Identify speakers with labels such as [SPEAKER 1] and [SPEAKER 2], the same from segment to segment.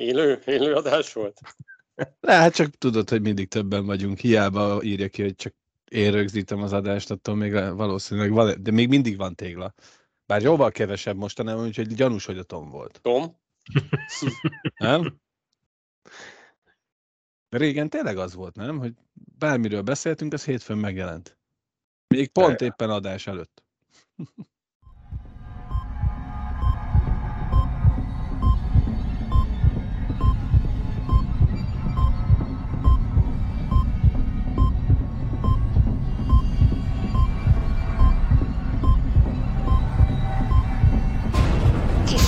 [SPEAKER 1] Élő, élő adás volt?
[SPEAKER 2] Ne, hát csak tudod, hogy mindig többen vagyunk. Hiába írja ki, hogy csak én rögzítem az adást, attól még valószínűleg van, de még mindig van tégla. Bár jóval kevesebb mostanában, úgyhogy gyanús, hogy a Tom volt.
[SPEAKER 1] Tom?
[SPEAKER 2] Nem? Régen tényleg az volt, nem? Hogy bármiről beszéltünk, az hétfőn megjelent. Még pont éppen adás előtt.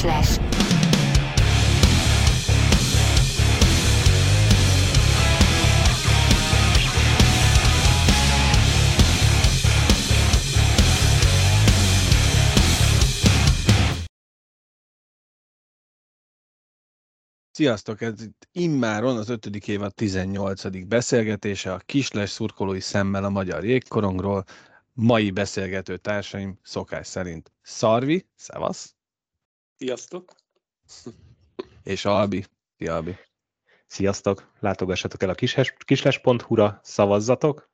[SPEAKER 3] Kislás.
[SPEAKER 2] Sziasztok! Ez itt immáron az ötödik évad 18. beszélgetése a Kisles szurkolói szemmel a magyar jégkorongról. Mai beszélgető társaim szokás szerint Szarvi, szevasz!
[SPEAKER 1] Sziasztok!
[SPEAKER 2] És Albi, szia Albi!
[SPEAKER 4] Sziasztok! Látogassatok el a kisles.hu-ra, szavazzatok,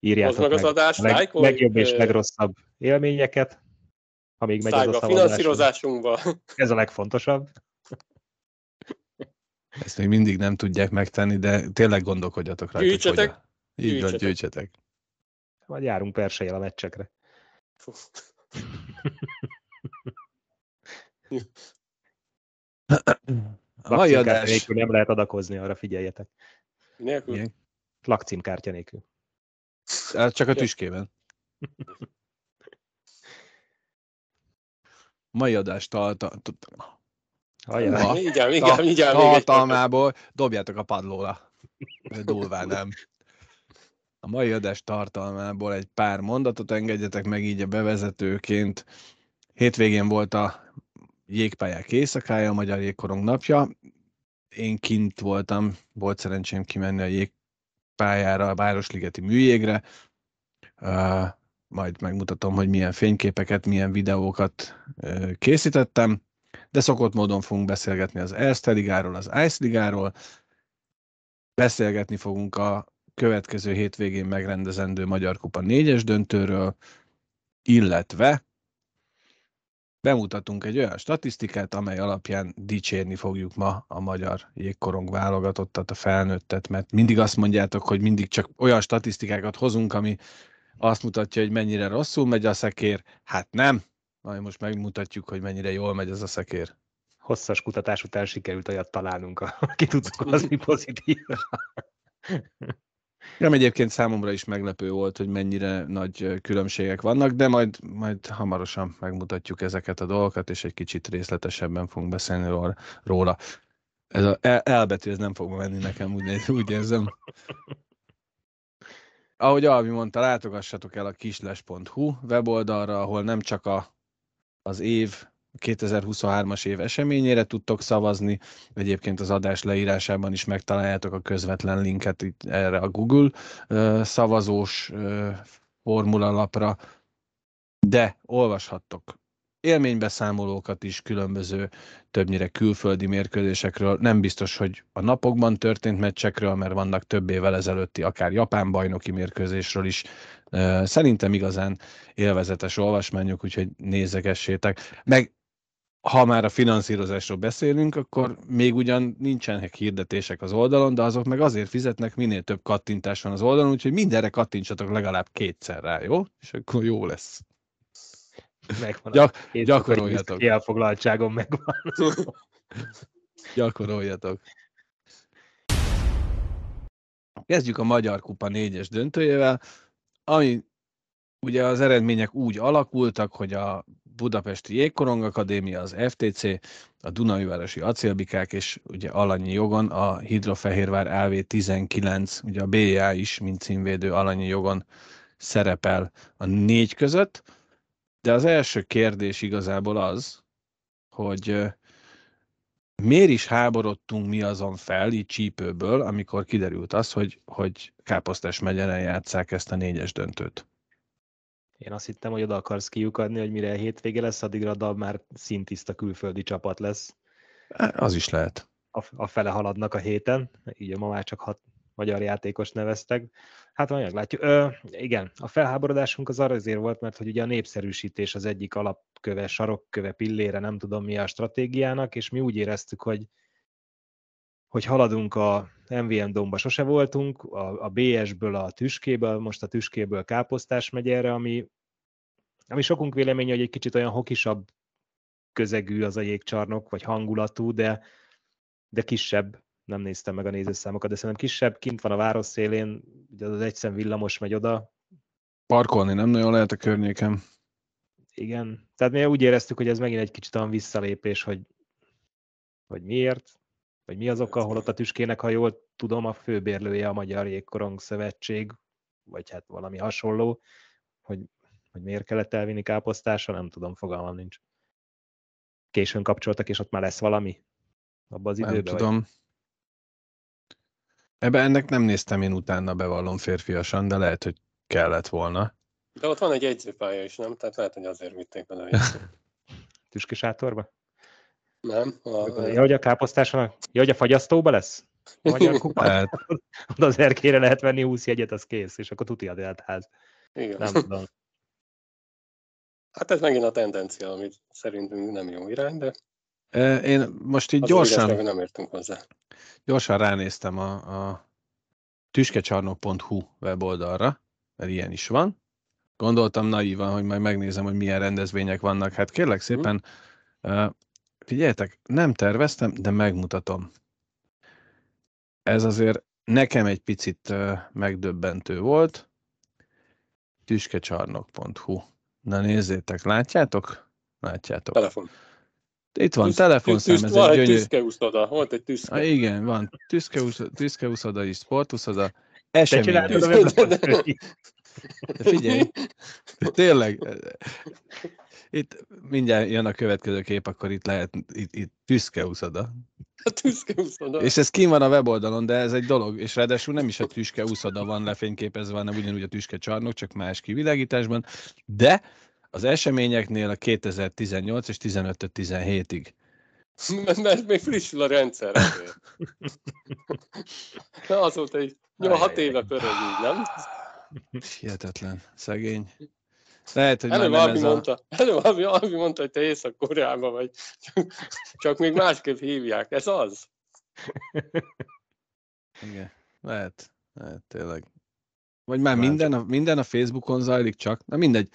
[SPEAKER 4] írjátok
[SPEAKER 1] meg, az adást,
[SPEAKER 4] a leg, legjobb és legrosszabb élményeket, amíg megy ez a szavazás.
[SPEAKER 1] finanszírozásunkba.
[SPEAKER 4] Ez a legfontosabb.
[SPEAKER 2] Ezt még mindig nem tudják megtenni, de tényleg gondolkodjatok rajta.
[SPEAKER 1] Gyűjtsetek,
[SPEAKER 2] hogy a- Így van,
[SPEAKER 1] gyűjtsetek.
[SPEAKER 2] gyűjtsetek.
[SPEAKER 4] Majd járunk persejel a meccsekre.
[SPEAKER 2] A mai adás...
[SPEAKER 4] nélkül nem lehet adakozni, arra figyeljetek.
[SPEAKER 1] Nélkül.
[SPEAKER 2] Igen.
[SPEAKER 4] Lakcímkártya nélkül.
[SPEAKER 2] Hát Csak a tüskében. Mai adás tarta...
[SPEAKER 4] Hajrá.
[SPEAKER 2] Ha.
[SPEAKER 1] Igen, igen, igen. még egy-
[SPEAKER 2] tartalmából dobjátok a padlóra. Durván nem. A mai adás tartalmából egy pár mondatot engedjetek meg így a bevezetőként. Hétvégén volt a jégpályák éjszakája, a Magyar Jégkorong napja. Én kint voltam, volt szerencsém kimenni a jégpályára, a Városligeti műjégre. Uh, majd megmutatom, hogy milyen fényképeket, milyen videókat uh, készítettem de szokott módon fogunk beszélgetni az Erste Ligáról, az Ice Ligáról, beszélgetni fogunk a következő hétvégén megrendezendő Magyar Kupa négyes döntőről, illetve bemutatunk egy olyan statisztikát, amely alapján dicsérni fogjuk ma a magyar jégkorong válogatottat, a felnőttet, mert mindig azt mondjátok, hogy mindig csak olyan statisztikákat hozunk, ami azt mutatja, hogy mennyire rosszul megy a szekér. Hát nem, majd most megmutatjuk, hogy mennyire jól megy ez a szekér.
[SPEAKER 4] Hosszas kutatás után sikerült olyat találnunk, aki tud hozni pozitív.
[SPEAKER 2] Nem egyébként számomra is meglepő volt, hogy mennyire nagy különbségek vannak, de majd, majd hamarosan megmutatjuk ezeket a dolgokat, és egy kicsit részletesebben fogunk beszélni róla-. Ez a el- elbetű, ez nem fog menni nekem, úgy, úgy érzem. Ahogy Alvi mondta, látogassatok el a kisles.hu weboldalra, ahol nem csak a, az év, 2023-as év eseményére tudtok szavazni, egyébként az adás leírásában is megtaláljátok a közvetlen linket itt erre a Google szavazós formulalapra, de olvashattok élménybeszámolókat is különböző, többnyire külföldi mérkőzésekről. Nem biztos, hogy a napokban történt meccsekről, mert vannak több évvel ezelőtti, akár japán bajnoki mérkőzésről is. Szerintem igazán élvezetes olvasmányok, úgyhogy nézegessétek. Meg ha már a finanszírozásról beszélünk, akkor még ugyan nincsenek hirdetések az oldalon, de azok meg azért fizetnek, minél több kattintás van az oldalon, úgyhogy mindenre kattintsatok legalább kétszer rá, jó? És akkor jó lesz.
[SPEAKER 4] Megvan
[SPEAKER 2] Gyak- gyakoroljatok.
[SPEAKER 4] elfoglaltságom megvan.
[SPEAKER 2] Gyakoroljatok. Kezdjük a Magyar Kupa négyes döntőjével, ami ugye az eredmények úgy alakultak, hogy a Budapesti Jégkorong Akadémia, az FTC, a Dunajvárosi Acélbikák és ugye alanyi jogon a Hidrofehérvár LV19, ugye a BA is, mint címvédő alanyi jogon szerepel a négy között, de az első kérdés igazából az, hogy miért is háborodtunk mi azon fel, így csípőből, amikor kiderült az, hogy, hogy Káposztás megyeren játszák ezt a négyes döntőt.
[SPEAKER 4] Én azt hittem, hogy oda akarsz kiukadni, hogy mire hétvége lesz, addigra a DAB már szintiszta külföldi csapat lesz.
[SPEAKER 2] Az is lehet.
[SPEAKER 4] a, a fele haladnak a héten, így ma már csak hat magyar játékos neveztek. Hát majd meglátjuk. Ö, igen, a felháborodásunk az arra azért volt, mert hogy ugye a népszerűsítés az egyik alapköve, sarokköve, pillére, nem tudom mi a stratégiának, és mi úgy éreztük, hogy hogy haladunk a MVM domba sose voltunk, a, a BS-ből a tüskéből, most a tüskéből káposztás megy erre, ami, ami sokunk véleménye, hogy egy kicsit olyan hokisabb közegű az a jégcsarnok, vagy hangulatú, de, de kisebb, nem néztem meg a nézőszámokat, de szerintem kisebb, kint van a város szélén, ugye az egyszem villamos megy oda.
[SPEAKER 2] Parkolni nem nagyon lehet a környéken.
[SPEAKER 4] Igen, tehát mi úgy éreztük, hogy ez megint egy kicsit olyan visszalépés, hogy, hogy miért, vagy mi az oka, ott a tüskének, ha jól tudom, a főbérlője a Magyar Jégkorong Szövetség, vagy hát valami hasonló, hogy, hogy miért kellett elvinni káposztásra, nem tudom, fogalmam nincs. Későn kapcsoltak, és ott már lesz valami? Abban az
[SPEAKER 2] Nem
[SPEAKER 4] időben?
[SPEAKER 2] tudom. Vagy? Ebbe ennek nem néztem én utána, bevallom férfiasan, de lehet, hogy kellett volna.
[SPEAKER 1] De ott van egy jegyzőpálya is, nem? Tehát lehet, hogy azért vitték bele. a
[SPEAKER 4] Tüskesátorba?
[SPEAKER 1] Nem? A,
[SPEAKER 4] Ja, hogy a káposztáson, ja, hogy a fagyasztóba lesz? A Magyar kupa?
[SPEAKER 2] Hát,
[SPEAKER 4] Oda az erkére lehet venni 20 jegyet, az kész, és akkor tuti a ház.
[SPEAKER 1] igen.
[SPEAKER 4] Nem tudom.
[SPEAKER 1] Hát ez megint a tendencia, amit szerintünk nem jó irány, de
[SPEAKER 2] én most így
[SPEAKER 1] az
[SPEAKER 2] gyorsan,
[SPEAKER 1] hogy nem értünk hozzá.
[SPEAKER 2] gyorsan ránéztem a, a tüskecsarnok.hu weboldalra, mert ilyen is van. Gondoltam naívan, hogy majd megnézem, hogy milyen rendezvények vannak. Hát kérlek szépen, uh, figyeljetek, nem terveztem, de megmutatom. Ez azért nekem egy picit megdöbbentő volt. Tüskecsarnok.hu Na nézzétek, látjátok? Látjátok.
[SPEAKER 1] Telefon.
[SPEAKER 2] Itt van
[SPEAKER 1] Tüsz-
[SPEAKER 2] telefonszám, ez
[SPEAKER 1] van
[SPEAKER 2] egy gyönyörű.
[SPEAKER 1] tüszkeúszoda, volt egy tüszke.
[SPEAKER 2] Ah, igen, van. Tüszkeúszoda is, sportuszoda,
[SPEAKER 4] Te
[SPEAKER 2] esemény.
[SPEAKER 1] De-
[SPEAKER 2] figyelj, tényleg, itt mindjárt jön a következő kép, akkor itt lehet, itt, itt tüszkeúszoda.
[SPEAKER 1] A tüszkeúszoda.
[SPEAKER 2] És ez kín van a weboldalon, de ez egy dolog, és ráadásul nem is a tüske úszoda van lefényképezve, hanem ugyanúgy a tüske csarnok, csak más kivilágításban, de az eseményeknél a 2018 és 15-17-ig.
[SPEAKER 1] Mert, mert még frissül a rendszer. Na, azóta egy 6 éve pörög így, nem?
[SPEAKER 2] Hihetetlen, szegény. Lehet, hogy
[SPEAKER 1] Előbb
[SPEAKER 2] nem
[SPEAKER 1] Albi
[SPEAKER 2] ez a...
[SPEAKER 1] mondta, előbb Albi, Albi mondta, hogy te Észak-Koreában vagy, csak, csak még másképp hívják. Ez az?
[SPEAKER 2] Igen, lehet, lehet tényleg. Vagy már minden a, minden a Facebookon zajlik csak, na mindegy.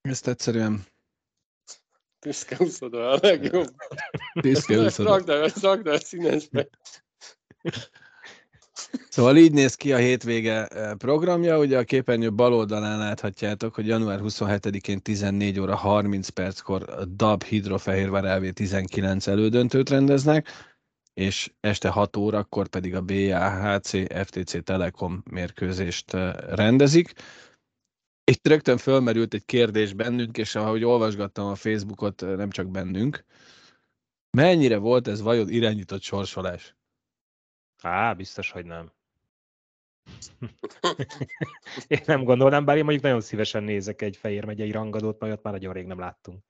[SPEAKER 2] Ezt egyszerűen
[SPEAKER 1] Tüszkeúszoda a legjobb.
[SPEAKER 2] Tüszkeúszoda.
[SPEAKER 1] Rakd el, rakd el színesbe.
[SPEAKER 2] Szóval így néz ki a hétvége eh, programja, ugye a képernyő bal oldalán láthatjátok, hogy január 27-én 14 óra 30 perckor DAB Hidrofehérvár LV 19 elődöntőt rendeznek, és este 6 órakor pedig a BAHC FTC Telekom mérkőzést eh, rendezik. Itt rögtön fölmerült egy kérdés bennünk, és ahogy olvasgattam a Facebookot, eh, nem csak bennünk, mennyire volt ez vajon irányított sorsolás?
[SPEAKER 4] Á, biztos, hogy nem. én nem gondolnám, bár én mondjuk nagyon szívesen nézek egy Fehér megyei rangadót, majd ott már nagyon rég nem láttunk.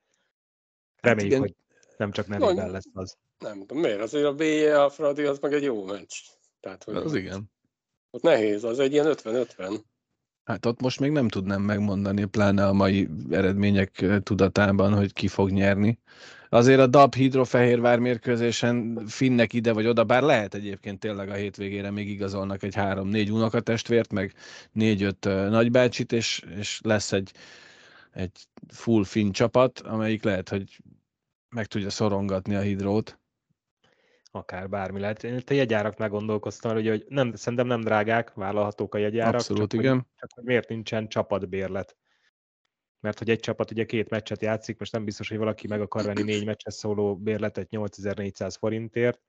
[SPEAKER 4] Reméljük,
[SPEAKER 2] igen.
[SPEAKER 4] hogy nem csak nevében lesz az.
[SPEAKER 1] Nem tudom, miért? Azért a BE, a Fradi, az meg egy jó meccs. Tehát, hogy
[SPEAKER 2] Az igen.
[SPEAKER 1] ott nehéz, az egy ilyen 50-50.
[SPEAKER 2] Hát ott most még nem tudnám megmondani, pláne a mai eredmények eh, tudatában, hogy ki fog nyerni. Azért a DAB Hidrofehérvár mérkőzésen finnek ide vagy oda, bár lehet egyébként tényleg a hétvégére még igazolnak egy három-négy unokatestvért, meg négy-öt eh, nagybácsit, és, és lesz egy, egy full finn csapat, amelyik lehet, hogy meg tudja szorongatni a hidrót.
[SPEAKER 4] Akár bármi lehet. Én itt a jegyáraknál gondolkoztam, ugye, hogy nem, szerintem nem drágák, vállalhatók a jegyárak.
[SPEAKER 2] Abszolút,
[SPEAKER 4] csak,
[SPEAKER 2] igen.
[SPEAKER 4] Hogy, csak hogy miért nincsen csapatbérlet. Mert hogy egy csapat ugye két meccset játszik, most nem biztos, hogy valaki meg akar venni négy meccses szóló bérletet 8400 forintért,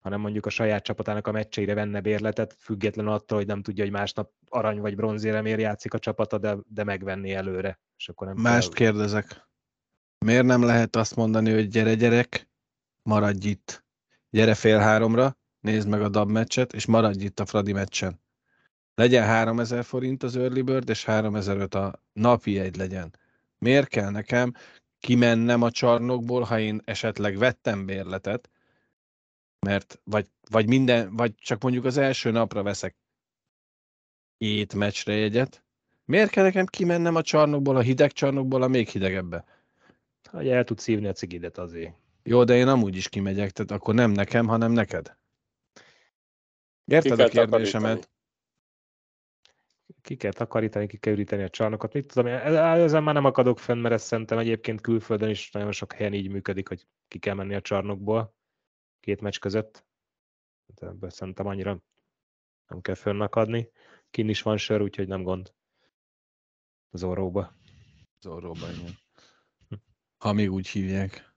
[SPEAKER 4] hanem mondjuk a saját csapatának a meccseire venne bérletet, független attól, hogy nem tudja, hogy másnap arany vagy bronzéremért játszik a csapata, de, de megvenni előre. És akkor nem
[SPEAKER 2] Mást
[SPEAKER 4] kell...
[SPEAKER 2] kérdezek. Miért nem lehet azt mondani, hogy gyere gyerek, maradj itt. Gyere fél háromra, nézd meg a DAB meccset, és maradj itt a Fradi meccsen. Legyen 3000 forint az early bird, és 3005 a napi egy legyen. Miért kell nekem kimennem a csarnokból, ha én esetleg vettem bérletet, mert vagy, vagy minden, vagy csak mondjuk az első napra veszek két meccsre jegyet, miért kell nekem kimennem a csarnokból, a hideg csarnokból, a még hidegebbe?
[SPEAKER 4] Hogy el tudsz szívni a cigidet azért.
[SPEAKER 2] Jó, de én amúgy is kimegyek, tehát akkor nem nekem, hanem neked. Érted
[SPEAKER 1] Ki
[SPEAKER 2] a kérdésemet?
[SPEAKER 4] Ki kell takarítani, ki kell üríteni a csarnokot. Mit tudom, én, ezen már nem akadok fenn, mert ez szerintem egyébként külföldön is nagyon sok helyen így működik, hogy ki kell menni a csarnokból két meccs között. De ebből szerintem annyira nem kell fönnakadni. Kin is van sör, úgyhogy nem gond. Az orróba.
[SPEAKER 2] Zorróban, igen. Ha még úgy hívják.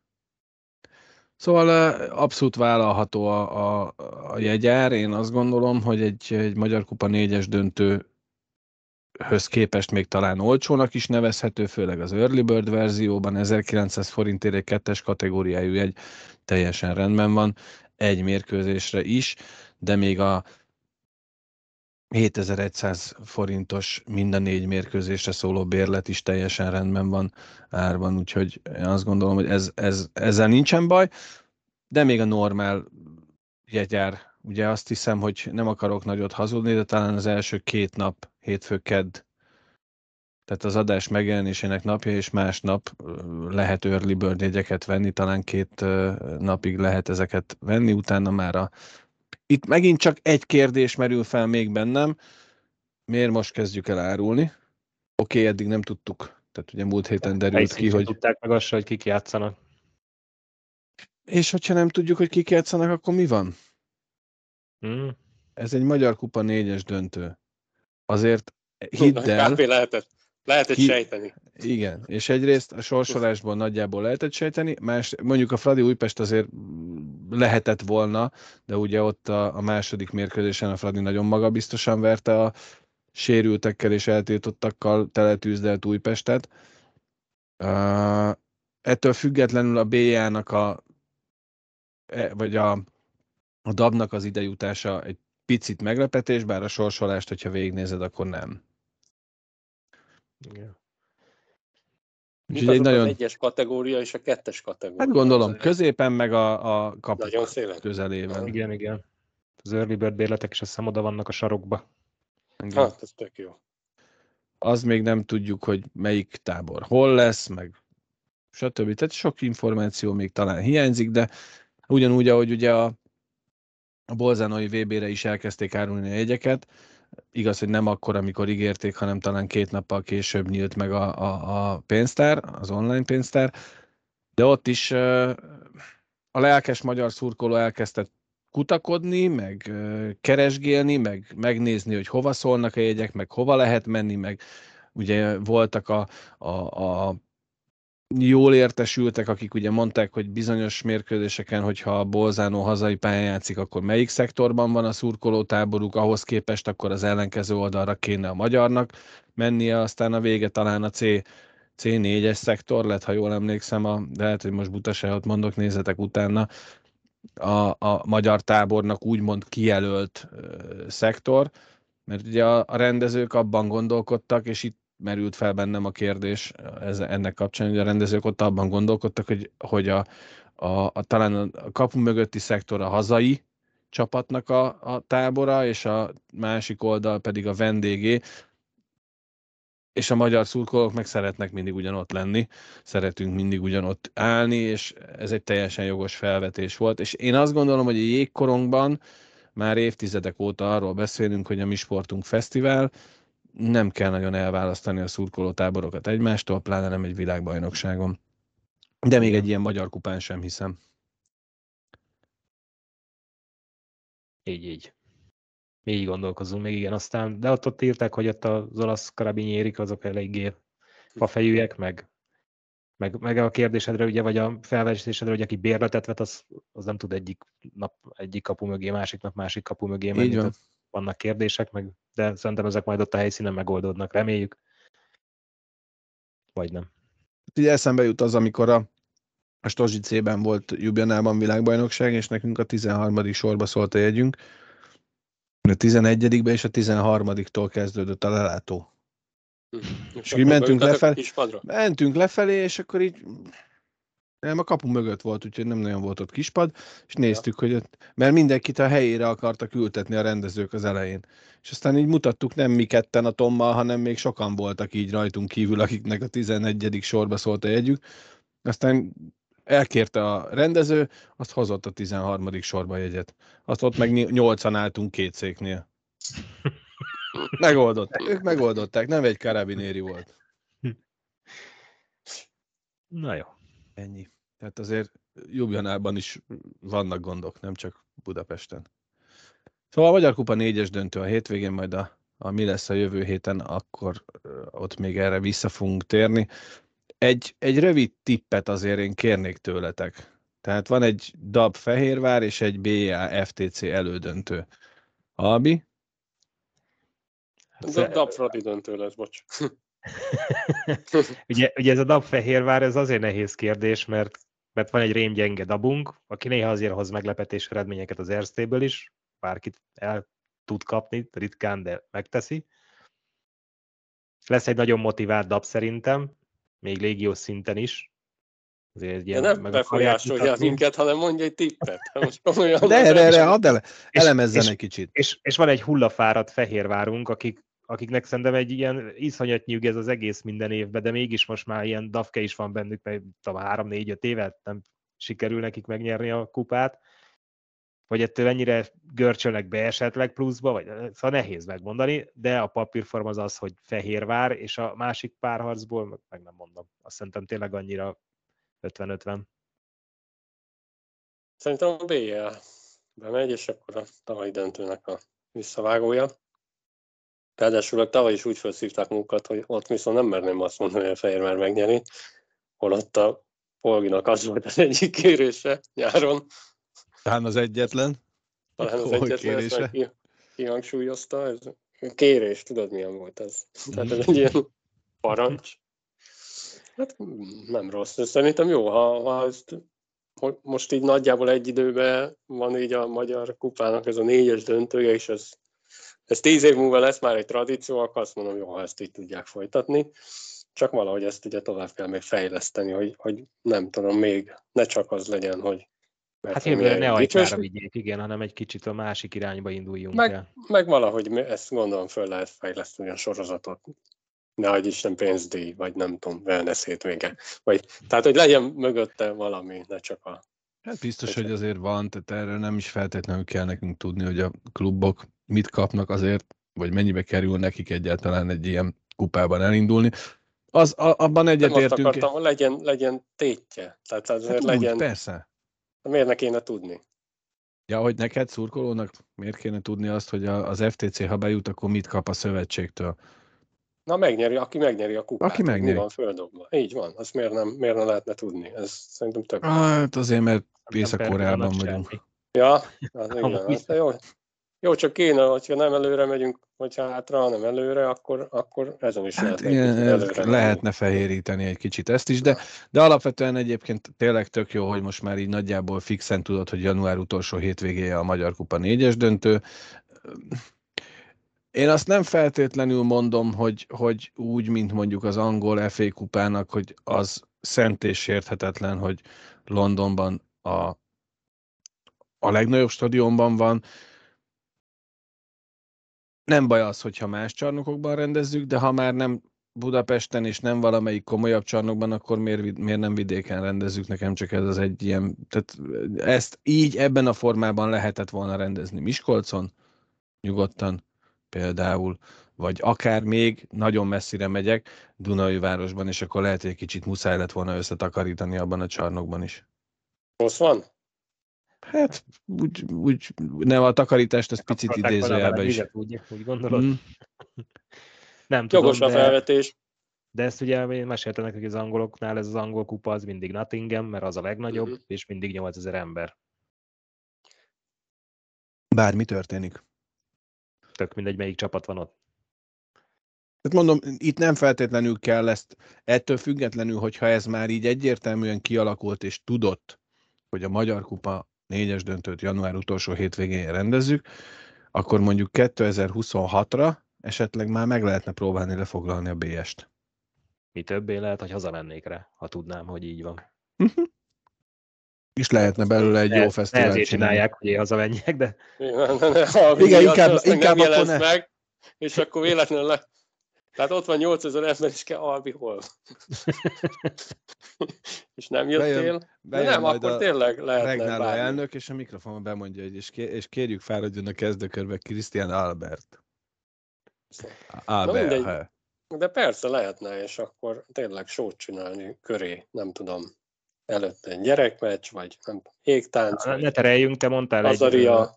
[SPEAKER 2] Szóval abszolút vállalható a, a, a jegyár. Én azt gondolom, hogy egy, egy Magyar Kupa négyes döntőhöz képest még talán olcsónak is nevezhető, főleg az Early Bird verzióban. 1900 forintért egy kettes kategóriájú egy teljesen rendben van, egy mérkőzésre is, de még a 7100 forintos mind a négy mérkőzésre szóló bérlet is teljesen rendben van árban, úgyhogy én azt gondolom, hogy ez, ez, ezzel nincsen baj, de még a normál jegyár, ugye azt hiszem, hogy nem akarok nagyot hazudni, de talán az első két nap, hétfő, kedd, tehát az adás megjelenésének napja és másnap lehet early bird jegyeket venni, talán két napig lehet ezeket venni, utána már a itt megint csak egy kérdés merül fel még bennem. Miért most kezdjük el árulni? Oké, okay, eddig nem tudtuk. Tehát ugye múlt héten derült ki, hogy...
[SPEAKER 4] tudták meg azt, hogy kik játszanak.
[SPEAKER 2] És hogyha nem tudjuk, hogy kik játszanak, akkor mi van?
[SPEAKER 4] Hmm.
[SPEAKER 2] Ez egy Magyar Kupa négyes döntő. Azért hidd el...
[SPEAKER 1] Kb. lehetett, lehetett
[SPEAKER 2] Hi-
[SPEAKER 1] sejteni.
[SPEAKER 2] Igen, és egyrészt a sorsolásból nagyjából lehetett sejteni, más, mondjuk a Fradi Újpest azért lehetett volna, de ugye ott a, a második mérkőzésen a Fradi nagyon magabiztosan verte a sérültekkel és eltiltottakkal teletűzdelt Újpestet. Uh, ettől függetlenül a BJ-nak a e- vagy a, a DAB-nak az idejutása egy picit meglepetés, bár a sorsolást, hogyha végignézed, akkor nem.
[SPEAKER 4] Igen.
[SPEAKER 2] Úgyhogy egy nagyon,
[SPEAKER 1] az egyes kategória és a kettes kategória?
[SPEAKER 2] hát gondolom,
[SPEAKER 1] Az
[SPEAKER 2] középen meg a, a kapuk
[SPEAKER 1] Nagyon
[SPEAKER 2] közelében.
[SPEAKER 4] igen, igen. Az early bird bérletek is azt oda vannak a sarokba.
[SPEAKER 2] Igen.
[SPEAKER 1] Hát, ez tök jó.
[SPEAKER 2] Az még nem tudjuk, hogy melyik tábor hol lesz, meg stb. Tehát sok információ még talán hiányzik, de ugyanúgy, ahogy ugye a, a Bolzánói VB-re is elkezdték árulni a jegyeket, igaz, hogy nem akkor, amikor ígérték, hanem talán két nappal később nyílt meg a, a, a pénztár, az online pénztár, de ott is a lelkes magyar szurkoló elkezdett kutakodni, meg keresgélni, meg megnézni, hogy hova szólnak a jegyek, meg hova lehet menni, meg ugye voltak a, a, a jól értesültek, akik ugye mondták, hogy bizonyos mérkőzéseken, hogyha a Bolzánó hazai pályán játszik, akkor melyik szektorban van a szurkolótáboruk, ahhoz képest akkor az ellenkező oldalra kéne a magyarnak mennie, aztán a vége talán a C, C4-es szektor lett, ha jól emlékszem, a, de lehet, hogy most butaságot mondok, nézzetek utána, a, a magyar tábornak úgymond kijelölt ö, szektor, mert ugye a, a rendezők abban gondolkodtak, és itt merült fel bennem a kérdés ez, ennek kapcsán, hogy a rendezők ott abban gondolkodtak, hogy, hogy a, a, a, talán a kapu mögötti szektor a hazai csapatnak a, a tábora, és a másik oldal pedig a vendégé, és a magyar szurkolók meg szeretnek mindig ugyanott lenni, szeretünk mindig ugyanott állni, és ez egy teljesen jogos felvetés volt, és én azt gondolom, hogy a jégkorongban már évtizedek óta arról beszélünk, hogy a mi sportunk fesztivál, nem kell nagyon elválasztani a szurkoló táborokat egymástól, pláne nem egy világbajnokságon. De még egy ilyen magyar kupán sem hiszem.
[SPEAKER 4] Így, így. Mi így gondolkozunk még, igen. Aztán, de ott, ott írták, hogy ott az olasz karabinyérik, azok eléggé fafejűek, meg, meg, meg a kérdésedre, ugye, vagy a felvetésedre, hogy aki bérletet vet, az, az nem tud egyik nap egyik kapu mögé, másik nap másik kapu mögé menni.
[SPEAKER 2] Így van.
[SPEAKER 4] Tehát vannak kérdések, meg, de szerintem ezek majd ott a helyszínen megoldódnak, reméljük. Vagy nem.
[SPEAKER 2] Ugye eszembe jut az, amikor a, a Stozsicében volt Ljubljanában világbajnokság, és nekünk a 13. sorba szólt a jegyünk. A 11 és a 13-tól kezdődött a lelátó. És így mentünk lefelé. Mentünk lefelé, és akkor így nem, a kapu mögött volt, úgyhogy nem nagyon volt ott kispad, és néztük, hogy ott, mert mindenkit a helyére akartak ültetni a rendezők az elején. És aztán így mutattuk, nem mi ketten a Tommal, hanem még sokan voltak így rajtunk kívül, akiknek a 11. sorba szólt a jegyük. Aztán elkérte a rendező, azt hozott a 13. sorba jegyet. Azt ott meg nyolcan álltunk két széknél. Megoldották, ők megoldották, nem egy karabinéri volt.
[SPEAKER 4] Na jó.
[SPEAKER 2] Ennyi. Tehát azért Jubjanában is vannak gondok, nem csak Budapesten. Szóval a Magyar Kupa négyes döntő a hétvégén, majd a, a mi lesz a jövő héten, akkor ott még erre vissza fogunk térni. Egy, egy rövid tippet azért én kérnék tőletek. Tehát van egy DAB Fehérvár és egy BA FTC elődöntő. Albi?
[SPEAKER 1] Hát, DAB Fradi döntő lesz, bocs.
[SPEAKER 4] ugye, ugye ez a DAB Fehérvár, ez azért nehéz kérdés, mert, mert van egy rémgyenge dabunk, aki néha azért hoz meglepetés eredményeket az Erztéből is, bárkit el tud kapni, ritkán, de megteszi. Lesz egy nagyon motivált dab szerintem, még légiós szinten is.
[SPEAKER 1] Azért egy ilyen, de nem befolyásolja minket, hanem mondja egy tippet. Most
[SPEAKER 2] de erre, erre add ele, elemezzen
[SPEAKER 4] és,
[SPEAKER 2] egy kicsit.
[SPEAKER 4] És, és, van egy hullafáradt Fehérvárunk, akik, akiknek szerintem egy ilyen iszonyat nyűg ez az egész minden évben, de mégis most már ilyen dafke is van bennük, mert talán három-négy-öt évet nem sikerül nekik megnyerni a kupát hogy ettől ennyire görcsölnek be esetleg pluszba, vagy szóval nehéz megmondani, de a papírform az az, hogy Fehérvár, és a másik párharcból, meg nem mondom, azt szerintem tényleg annyira 50-50.
[SPEAKER 1] Szerintem a BL bemegy, és akkor a tavalyi döntőnek a visszavágója. Ráadásul tavaly is úgy felszívták munkat, hogy ott viszont nem merném azt mondani, hogy a Fehérvár megnyeri, holott a Polginak az volt az egyik kérése nyáron,
[SPEAKER 2] talán az egyetlen.
[SPEAKER 1] Talán az egyetlen, ezt ki, kihangsúlyozta. Ez kérés, tudod milyen volt ez? Tehát ez egy ilyen parancs. Hát nem rossz. Szerintem jó, ha, ha ezt most így nagyjából egy időben van így a magyar kupának ez a négyes döntője, és ez, ez tíz év múlva lesz már egy tradíció, akkor azt mondom, jó, ha ezt így tudják folytatni. Csak valahogy ezt ugye tovább kell még fejleszteni, hogy, hogy nem tudom, még ne csak az legyen, hogy
[SPEAKER 4] mert hát jövőre ne ajkára vigyék, igen, hanem egy kicsit a másik irányba induljunk
[SPEAKER 1] meg,
[SPEAKER 4] el.
[SPEAKER 1] Meg valahogy ezt gondolom föl lehet fejleszteni a sorozatot. Ne adj Isten pénzdíj, vagy nem tudom, wellness hétvége. Vagy, tehát, hogy legyen mögötte valami, ne csak a...
[SPEAKER 2] Hát biztos, hogy azért van, tehát erről nem is feltétlenül kell nekünk tudni, hogy a klubok mit kapnak azért, vagy mennyibe kerül nekik egyáltalán egy ilyen kupában elindulni. Az, a, abban egyetértünk. Nem
[SPEAKER 1] azt akartam, legyen, legyen tétje. Tehát azért hát legyen... Úgy,
[SPEAKER 2] persze.
[SPEAKER 1] Miért ne kéne tudni?
[SPEAKER 2] Ja, hogy neked szurkolónak miért kéne tudni azt, hogy az FTC, ha bejut, akkor mit kap a szövetségtől?
[SPEAKER 1] Na megnyeri, aki megnyeri a kupát.
[SPEAKER 2] Aki megnyeri. Mi
[SPEAKER 1] van földobva. Így van, azt miért nem, miért nem lehetne tudni? Ez szerintem tök.
[SPEAKER 2] Hát azért, mert Észak-Koreában vagyunk.
[SPEAKER 1] Ja, az igen. Az, jó, jó, csak kéne, hogyha nem előre megyünk, hogyha hátra, hanem előre, akkor, akkor ezen is hát
[SPEAKER 2] lehet igen, lehetne fehéríteni egy kicsit ezt is, de, de alapvetően egyébként tényleg tök jó, hogy most már így nagyjából fixen tudod, hogy január utolsó hétvégéje a Magyar Kupa négyes döntő. Én azt nem feltétlenül mondom, hogy, hogy úgy, mint mondjuk az angol FA kupának, hogy az szent és sérthetetlen, hogy Londonban a, a legnagyobb stadionban van, nem baj az, hogyha más csarnokokban rendezzük, de ha már nem Budapesten és nem valamelyik komolyabb csarnokban, akkor miért, miért nem vidéken rendezzük? Nekem csak ez az egy ilyen, tehát ezt így ebben a formában lehetett volna rendezni Miskolcon, nyugodtan például, vagy akár még nagyon messzire megyek, Dunai városban, és akkor lehet, hogy egy kicsit muszáj lett volna összetakarítani abban a csarnokban is.
[SPEAKER 1] Rossz van?
[SPEAKER 2] Hát úgy, úgy nem a takarítást, az picit idézőjelbe is.
[SPEAKER 4] Úgy, úgy gondolod? Mm. nem tudom,
[SPEAKER 1] Jogos a felvetés.
[SPEAKER 4] De ezt ugye én meséltem nekik, hogy az angoloknál ez az angol kupa az mindig Nottingham, mert az a legnagyobb, mm-hmm. és mindig 8000 ember.
[SPEAKER 2] Bármi történik.
[SPEAKER 4] Tök mindegy, melyik csapat van ott.
[SPEAKER 2] Tehát mondom, itt nem feltétlenül kell ezt, ettől függetlenül, hogyha ez már így egyértelműen kialakult és tudott, hogy a Magyar Kupa négyes döntőt január utolsó hétvégén rendezzük, akkor mondjuk 2026-ra esetleg már meg lehetne próbálni lefoglalni a BS-t.
[SPEAKER 4] Mi többé lehet, hogy hazamennék rá, ha tudnám, hogy így van.
[SPEAKER 2] is lehetne belőle egy jó fesztivál
[SPEAKER 4] csinálni. csinálják, hogy én hazamenjek, de...
[SPEAKER 1] Igen, inkább, inkább nem akkor ne. meg, és akkor véletlenül le... Tehát ott van 8000 ember, és kell Albi hol. és nem jöttél? Bejön, bejön nem, akkor a tényleg lehetne
[SPEAKER 2] bármi. elnök, és a mikrofonban bemondja, hogy és, és kérjük fáradjon a kezdőkörbe Christian Albert.
[SPEAKER 1] Albert. De persze lehetne, és akkor tényleg sót csinálni köré, nem tudom előtte egy gyerekmeccs, vagy nem égtánc.
[SPEAKER 4] Ne tereljünk, te mondtál Azaria,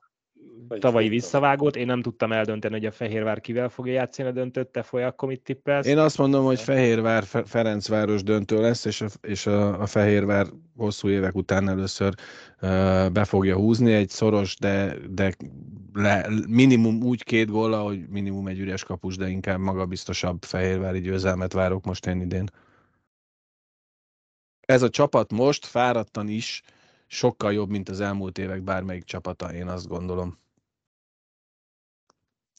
[SPEAKER 4] egy tavalyi visszavágót, én nem tudtam eldönteni, hogy a Fehérvár kivel fogja játszani a döntőt, te folyam, akkor mit tippelsz?
[SPEAKER 2] Én azt mondom, hogy Fehérvár Ferencváros döntő lesz, és a, és a, a Fehérvár hosszú évek után először uh, be fogja húzni egy szoros, de, de le, minimum úgy két gól, hogy minimum egy üres kapus, de inkább magabiztosabb Fehérvári győzelmet várok most én idén ez a csapat most fáradtan is sokkal jobb, mint az elmúlt évek bármelyik csapata, én azt gondolom.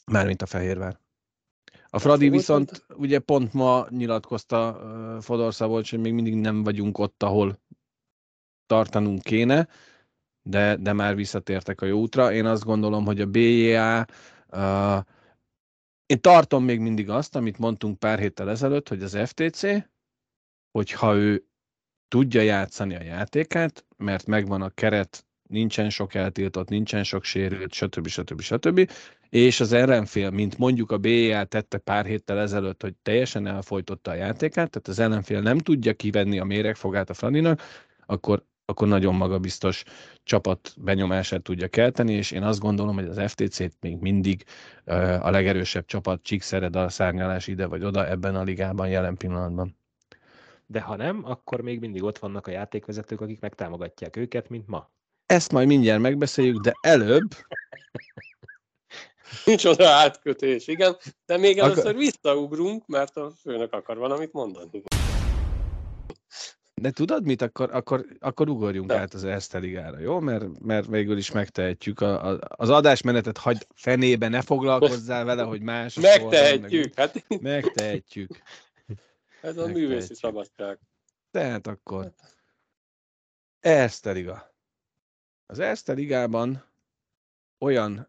[SPEAKER 2] Mármint a Fehérvár. A Fradi viszont ugye pont ma nyilatkozta Fodor Szabolcs, hogy még mindig nem vagyunk ott, ahol tartanunk kéne, de, de már visszatértek a jó útra. Én azt gondolom, hogy a BJA uh, én tartom még mindig azt, amit mondtunk pár héttel ezelőtt, hogy az FTC, hogyha ő tudja játszani a játékát, mert megvan a keret, nincsen sok eltiltott, nincsen sok sérült, stb. stb. stb. És az ellenfél, mint mondjuk a BL tette pár héttel ezelőtt, hogy teljesen elfolytotta a játékát, tehát az ellenfél nem tudja kivenni a méregfogát a Fradinak, akkor, akkor nagyon magabiztos csapat benyomását tudja kelteni, és én azt gondolom, hogy az FTC-t még mindig a legerősebb csapat csíkszered a szárnyalás ide vagy oda ebben a ligában jelen pillanatban
[SPEAKER 4] de ha nem, akkor még mindig ott vannak a játékvezetők, akik megtámogatják őket, mint ma.
[SPEAKER 2] Ezt majd mindjárt megbeszéljük, de előbb...
[SPEAKER 1] Nincs oda átkötés, igen, de még először Ak- visszaugrunk, mert a főnök akar valamit mondani.
[SPEAKER 2] De tudod mit? Akkor, akkor, akkor ugorjunk de. át az Erste Ligára, jó? Mert, mert végül is megtehetjük. A, a, az adásmenetet hagyd fenébe, ne foglalkozzál vele, hogy más.
[SPEAKER 1] Megtehetjük. Meg,
[SPEAKER 2] hát... Megtehetjük.
[SPEAKER 1] Ez a művészi szabadság.
[SPEAKER 2] Tehát akkor Erste Liga. Az Erste Ligában olyan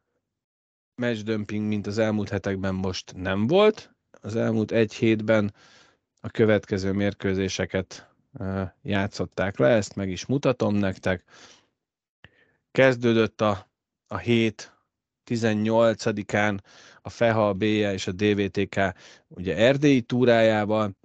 [SPEAKER 2] matchdömping, mint az elmúlt hetekben most nem volt. Az elmúlt egy hétben a következő mérkőzéseket játszották le, ezt meg is mutatom nektek. Kezdődött a, a hét 18-án a FEHA, a BIA és a DVTK ugye erdélyi túrájával,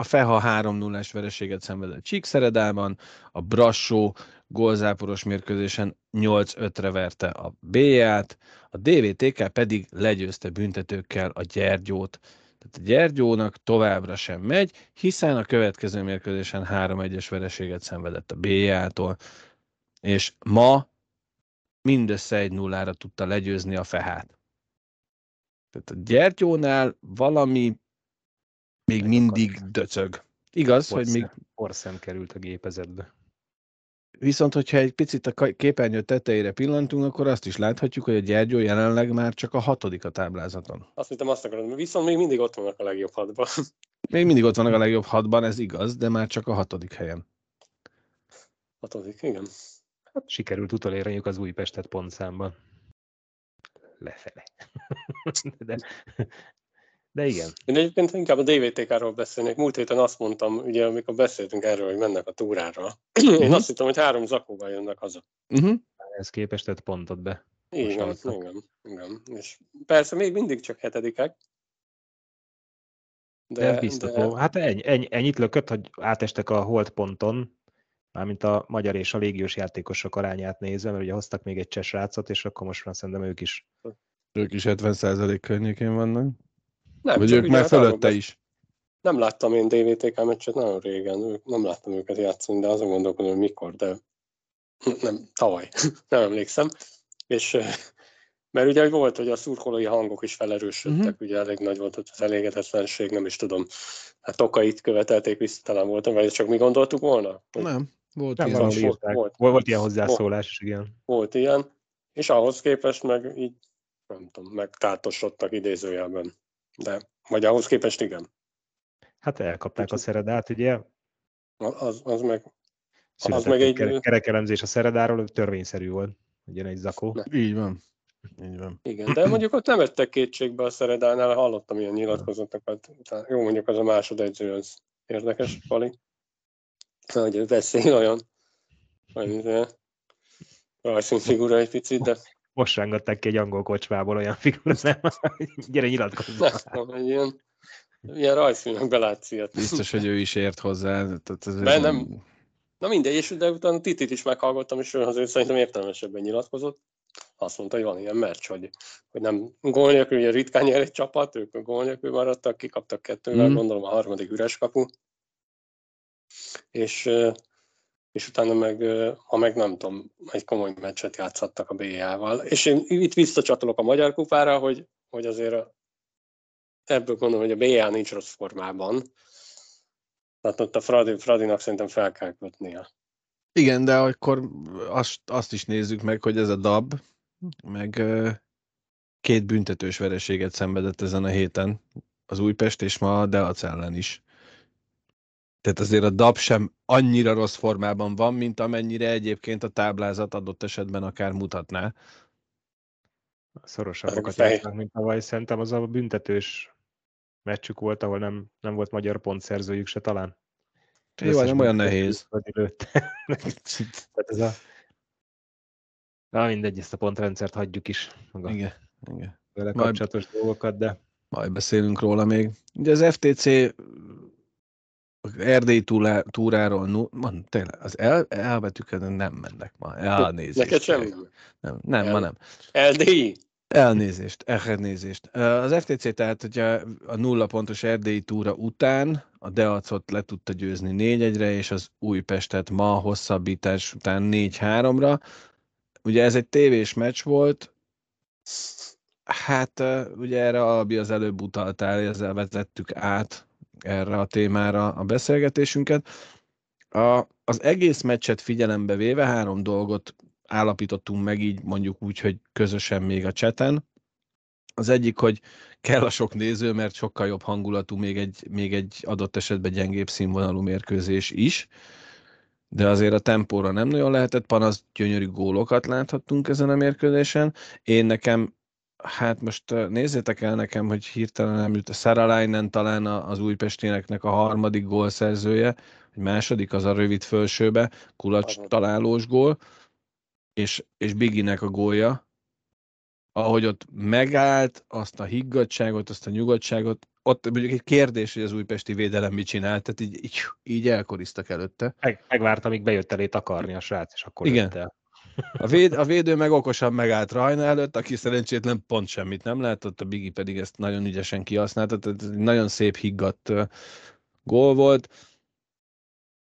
[SPEAKER 2] a Feha 3-0-es vereséget szenvedett Csíkszeredában, a Brassó gólzáporos mérkőzésen 8-5-re verte a B-ját, a DVTK pedig legyőzte büntetőkkel a Gyergyót. Tehát a Gyergyónak továbbra sem megy, hiszen a következő mérkőzésen 3-1-es vereséget szenvedett a B-jától, és ma mindössze egy nullára tudta legyőzni a Fehát. Tehát a Gyergyónál valami még mindig döcög. Igaz,
[SPEAKER 4] Porszem,
[SPEAKER 2] hogy még...
[SPEAKER 4] Porszem került a gépezetbe.
[SPEAKER 2] Viszont, hogyha egy picit a képernyő tetejére pillantunk, akkor azt is láthatjuk, hogy a Gyergyó jelenleg már csak a hatodik a táblázaton.
[SPEAKER 1] Azt hittem azt akarom, viszont még mindig ott vannak a legjobb hatban.
[SPEAKER 2] Még mindig ott vannak a legjobb hatban, ez igaz, de már csak a hatodik helyen.
[SPEAKER 1] Hatodik, igen.
[SPEAKER 4] Hát sikerült utolérniük az Újpestet pontszámban. Lefele. de de igen.
[SPEAKER 1] Én egyébként inkább a DVTK-ról beszélnék. Múlt héten azt mondtam, ugye amikor beszéltünk erről, hogy mennek a túrára. Uh-huh. Én azt hittem, hogy három zakóval jönnek haza.
[SPEAKER 2] Uh-huh.
[SPEAKER 4] Ez képest tett pontot be.
[SPEAKER 1] Igen, igen, igen. És persze még mindig csak hetedikek.
[SPEAKER 4] De, de biztató. De... Hát ennyi, ennyi, ennyit lökött, hogy átestek a hold ponton, mármint a magyar és a légiós játékosok arányát nézve, mert ugye hoztak még egy csesrácot, és akkor most már szerintem ők is.
[SPEAKER 2] Ők is 70% környékén vannak. Nem, Vagy ők már fölötte is.
[SPEAKER 1] Nem láttam én DVTK meccset nagyon régen, nem láttam őket játszani, de azon gondolkodom, hogy mikor, de nem, tavaly, nem emlékszem. És mert ugye volt, hogy a szurkolói hangok is felerősödtek, uh-huh. ugye elég nagy volt az elégedetlenség, nem is tudom, hát Tokait követelték vissza, talán voltam, vagy csak mi gondoltuk volna?
[SPEAKER 2] Nem, volt
[SPEAKER 4] nem ilyen. Volt, volt, volt, volt ilyen hozzászólás, volt, igen.
[SPEAKER 1] Volt ilyen, és ahhoz képest meg így nem tudom, megtátosodtak idézőjelben. De, vagy ahhoz képest igen.
[SPEAKER 4] Hát elkapták a szeredát, ugye?
[SPEAKER 1] Az, az meg,
[SPEAKER 4] az meg egy... Kerekelemzés a szeredáról törvényszerű volt, ugye egy zakó.
[SPEAKER 2] Ne. Így van. Így van.
[SPEAKER 1] Igen, de mondjuk ott nem vettek kétségbe a szeredánál, hallottam ilyen nyilatkozatokat. Jó, mondjuk az a másodegyző, az érdekes, Pali. Hogy beszél olyan, hogy rajzfilmfigura egy picit, de...
[SPEAKER 4] Most rángatták ki egy angol kocsmából olyan figura, nem? Gyere nyilatkozzál.
[SPEAKER 1] Nem, egy ilyen, ilyen rajzfilmekbe látsz ilyet.
[SPEAKER 2] Biztos, hogy ő is ért hozzá. Tehát
[SPEAKER 1] ez nem, nem, Na mindegy, és de utána Titit is meghallgattam, és ő azért szerintem értelmesebben nyilatkozott. Azt mondta, hogy van ilyen meccs, hogy, hogy nem gól nélkül, ugye ritkán nyer egy csapat, ők a gól nélkül maradtak, kikaptak kettővel, mm. gondolom a harmadik üres kapu. És, és utána meg, ha meg nem tudom, egy komoly meccset játszhattak a BA-val. És én itt visszacsatolok a Magyar Kupára, hogy, hogy azért ebből gondolom, hogy a BA nincs rossz formában, tehát ott a Fradi, Fradinak szerintem fel kell kötnie.
[SPEAKER 2] Igen, de akkor azt, azt is nézzük meg, hogy ez a DAB, meg két büntetős vereséget szenvedett ezen a héten, az Újpest és ma a Deac ellen is. Tehát azért a DAB sem annyira rossz formában van, mint amennyire egyébként a táblázat adott esetben akár mutatná.
[SPEAKER 4] Szorosabbakat játsznak, mint tavaly. Szerintem az a büntetős meccsük volt, ahol nem, nem volt magyar pontszerzőjük se talán.
[SPEAKER 2] Jó, nem olyan nehéz.
[SPEAKER 4] Tehát ez a... Na mindegy, ezt a pontrendszert hagyjuk is.
[SPEAKER 2] Maga igen, igen.
[SPEAKER 4] Vele kapcsolatos majd, dolgokat, de...
[SPEAKER 2] Majd beszélünk róla még. Ugye az FTC erdélyi túráról, no, man, tényleg, az el, elbetűket nem mennek ma, elnézést.
[SPEAKER 1] Neked sem?
[SPEAKER 2] Nem, nem, el, ma nem.
[SPEAKER 1] Erdélyi?
[SPEAKER 2] Elnézést, elnézést. Az FTC tehát, hogyha a nulla pontos erdélyi túra után a Deacot le tudta győzni 4-1-re, és az Újpestet ma hosszabbítás után 4-3-ra. Ugye ez egy tévés meccs volt, hát ugye erre Albi az előbb utaltál, ezzel vezettük át erre a témára a beszélgetésünket. A, az egész meccset figyelembe véve három dolgot állapítottunk meg így mondjuk úgy, hogy közösen még a cseten. Az egyik, hogy kell a sok néző, mert sokkal jobb hangulatú még egy, még egy adott esetben gyengébb színvonalú mérkőzés is, de azért a tempóra nem nagyon lehetett panasz, gyönyörű gólokat láthattunk ezen a mérkőzésen. Én nekem, hát most nézzétek el nekem, hogy hirtelen nem jut Saralainen talán az újpesténeknek a harmadik gólszerzője, egy második az a rövid fölsőbe, kulacs találós gól, és, és Biginek a gólja, ahogy ott megállt, azt a higgadságot, azt a nyugodtságot, ott mondjuk egy kérdés, hogy az újpesti védelem mit csinált, tehát így, így, így elkoriztak előtte.
[SPEAKER 4] Meg, megvárta, amíg bejött elé takarni a srác, és akkor
[SPEAKER 2] Igen. El. A, véd, a védő meg okosan megállt Rajna előtt, aki szerencsétlen pont semmit nem látott, a Bigi pedig ezt nagyon ügyesen kihasználta, tehát ez egy nagyon szép higgadt gól volt.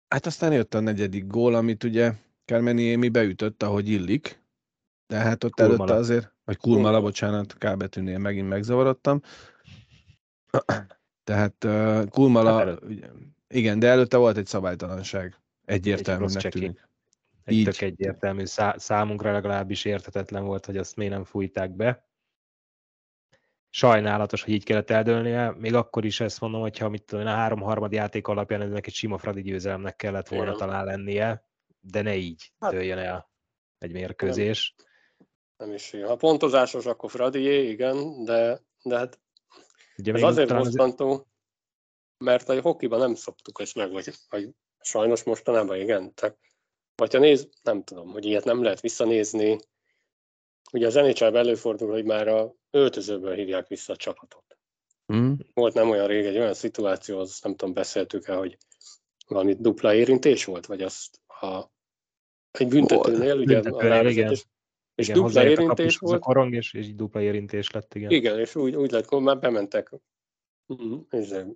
[SPEAKER 2] Hát aztán jött a negyedik gól, amit ugye Kermeni beütött, ahogy illik, de hát ott Kulmala. előtte azért, vagy Kulmala, bocsánat, K betűnél megint megzavarodtam. Tehát uh, hát igen, de előtte volt egy szabálytalanság. Egyértelműnek egy tűnik.
[SPEAKER 4] Egy Így. tök egyértelmű. Szá- számunkra legalábbis érthetetlen volt, hogy azt miért nem fújták be. Sajnálatos, hogy így kellett eldőlnie. Még akkor is ezt mondom, hogyha mit tudom, a három harmad játék alapján ennek egy sima Fradi győzelemnek kellett volna Igen. talán lennie de ne így hát, dőljön el egy mérkőzés.
[SPEAKER 1] Nem, nem is jó. Ha pontozásos, akkor Fradié, igen, de, de hát Ugye ez azért bosszantó, az... mert a hokiban nem szoktuk ezt meg, vagy, vagy sajnos mostanában igen. Tehát, vagy ha néz, nem tudom, hogy ilyet nem lehet visszanézni. Ugye az nhl előfordul, hogy már a öltözőből hívják vissza a csapatot. Mm. Volt nem olyan rég egy olyan szituáció, az nem tudom, beszéltük el, hogy valami dupla érintés volt, vagy azt a egy büntetőnél, ugye
[SPEAKER 4] büntetőnél, igen. És, és igen, dupla érintés volt. A korong, és, és dupla érintés lett, igen.
[SPEAKER 1] Igen, és úgy, úgy lett, hogy már bementek mhm,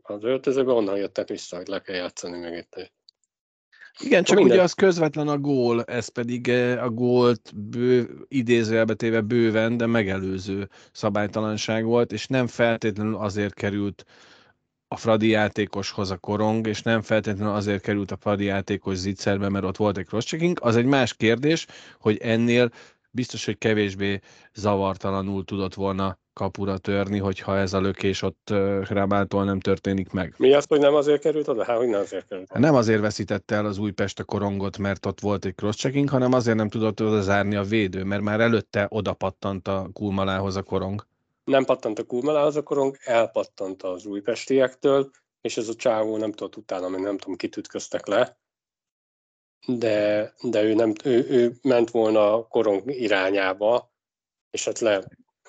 [SPEAKER 1] az öltözőbe, onnan jöttek vissza, hogy le kell játszani meg itt.
[SPEAKER 2] Igen, csak minden... ugye az közvetlen a gól, ez pedig eh, a gólt bő, idézőjelbe téve bőven, de megelőző szabálytalanság volt, és nem feltétlenül azért került a Fradi játékoshoz a korong, és nem feltétlenül azért került a Fradi játékos zicserbe, mert ott volt egy cross-checking. Az egy más kérdés, hogy ennél biztos, hogy kevésbé zavartalanul tudott volna kapura törni, hogyha ez a lökés ott Hrabától nem történik meg.
[SPEAKER 1] Mi az, hogy nem azért került oda? Hát, hogy nem azért került
[SPEAKER 2] oda. Nem azért veszítette el az Újpest a korongot, mert ott volt egy cross-checking, hanem azért nem tudott oda zárni a védő, mert már előtte oda pattant a Kulmalához a korong.
[SPEAKER 1] Nem pattant a Kulmalához a korong, elpattant az újpestiektől, és ez a csávó nem tudott utána, mert nem tudom, kit ütköztek le, de, de ő, nem, ő, ő ment volna a korong irányába, és hát le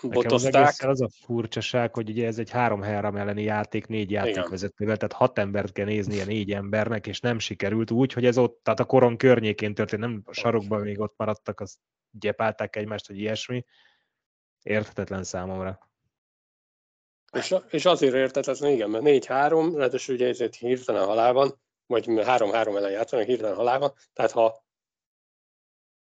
[SPEAKER 1] botozták.
[SPEAKER 4] Az, az a furcsaság, hogy ugye ez egy három három elleni játék négy játékvezetővel, tehát hat embert kell néznie négy embernek, és nem sikerült úgy, hogy ez ott, tehát a koron környékén történt, nem a sarokban még ott maradtak, az gyepálták egymást, hogy ilyesmi. Érthetetlen számomra.
[SPEAKER 1] És, és azért érthetetlen, igen, mert 4-3, ráadásul ugye ezért hirtelen halálban, vagy 3-3 ellen játszanak hirtelen halálban, tehát ha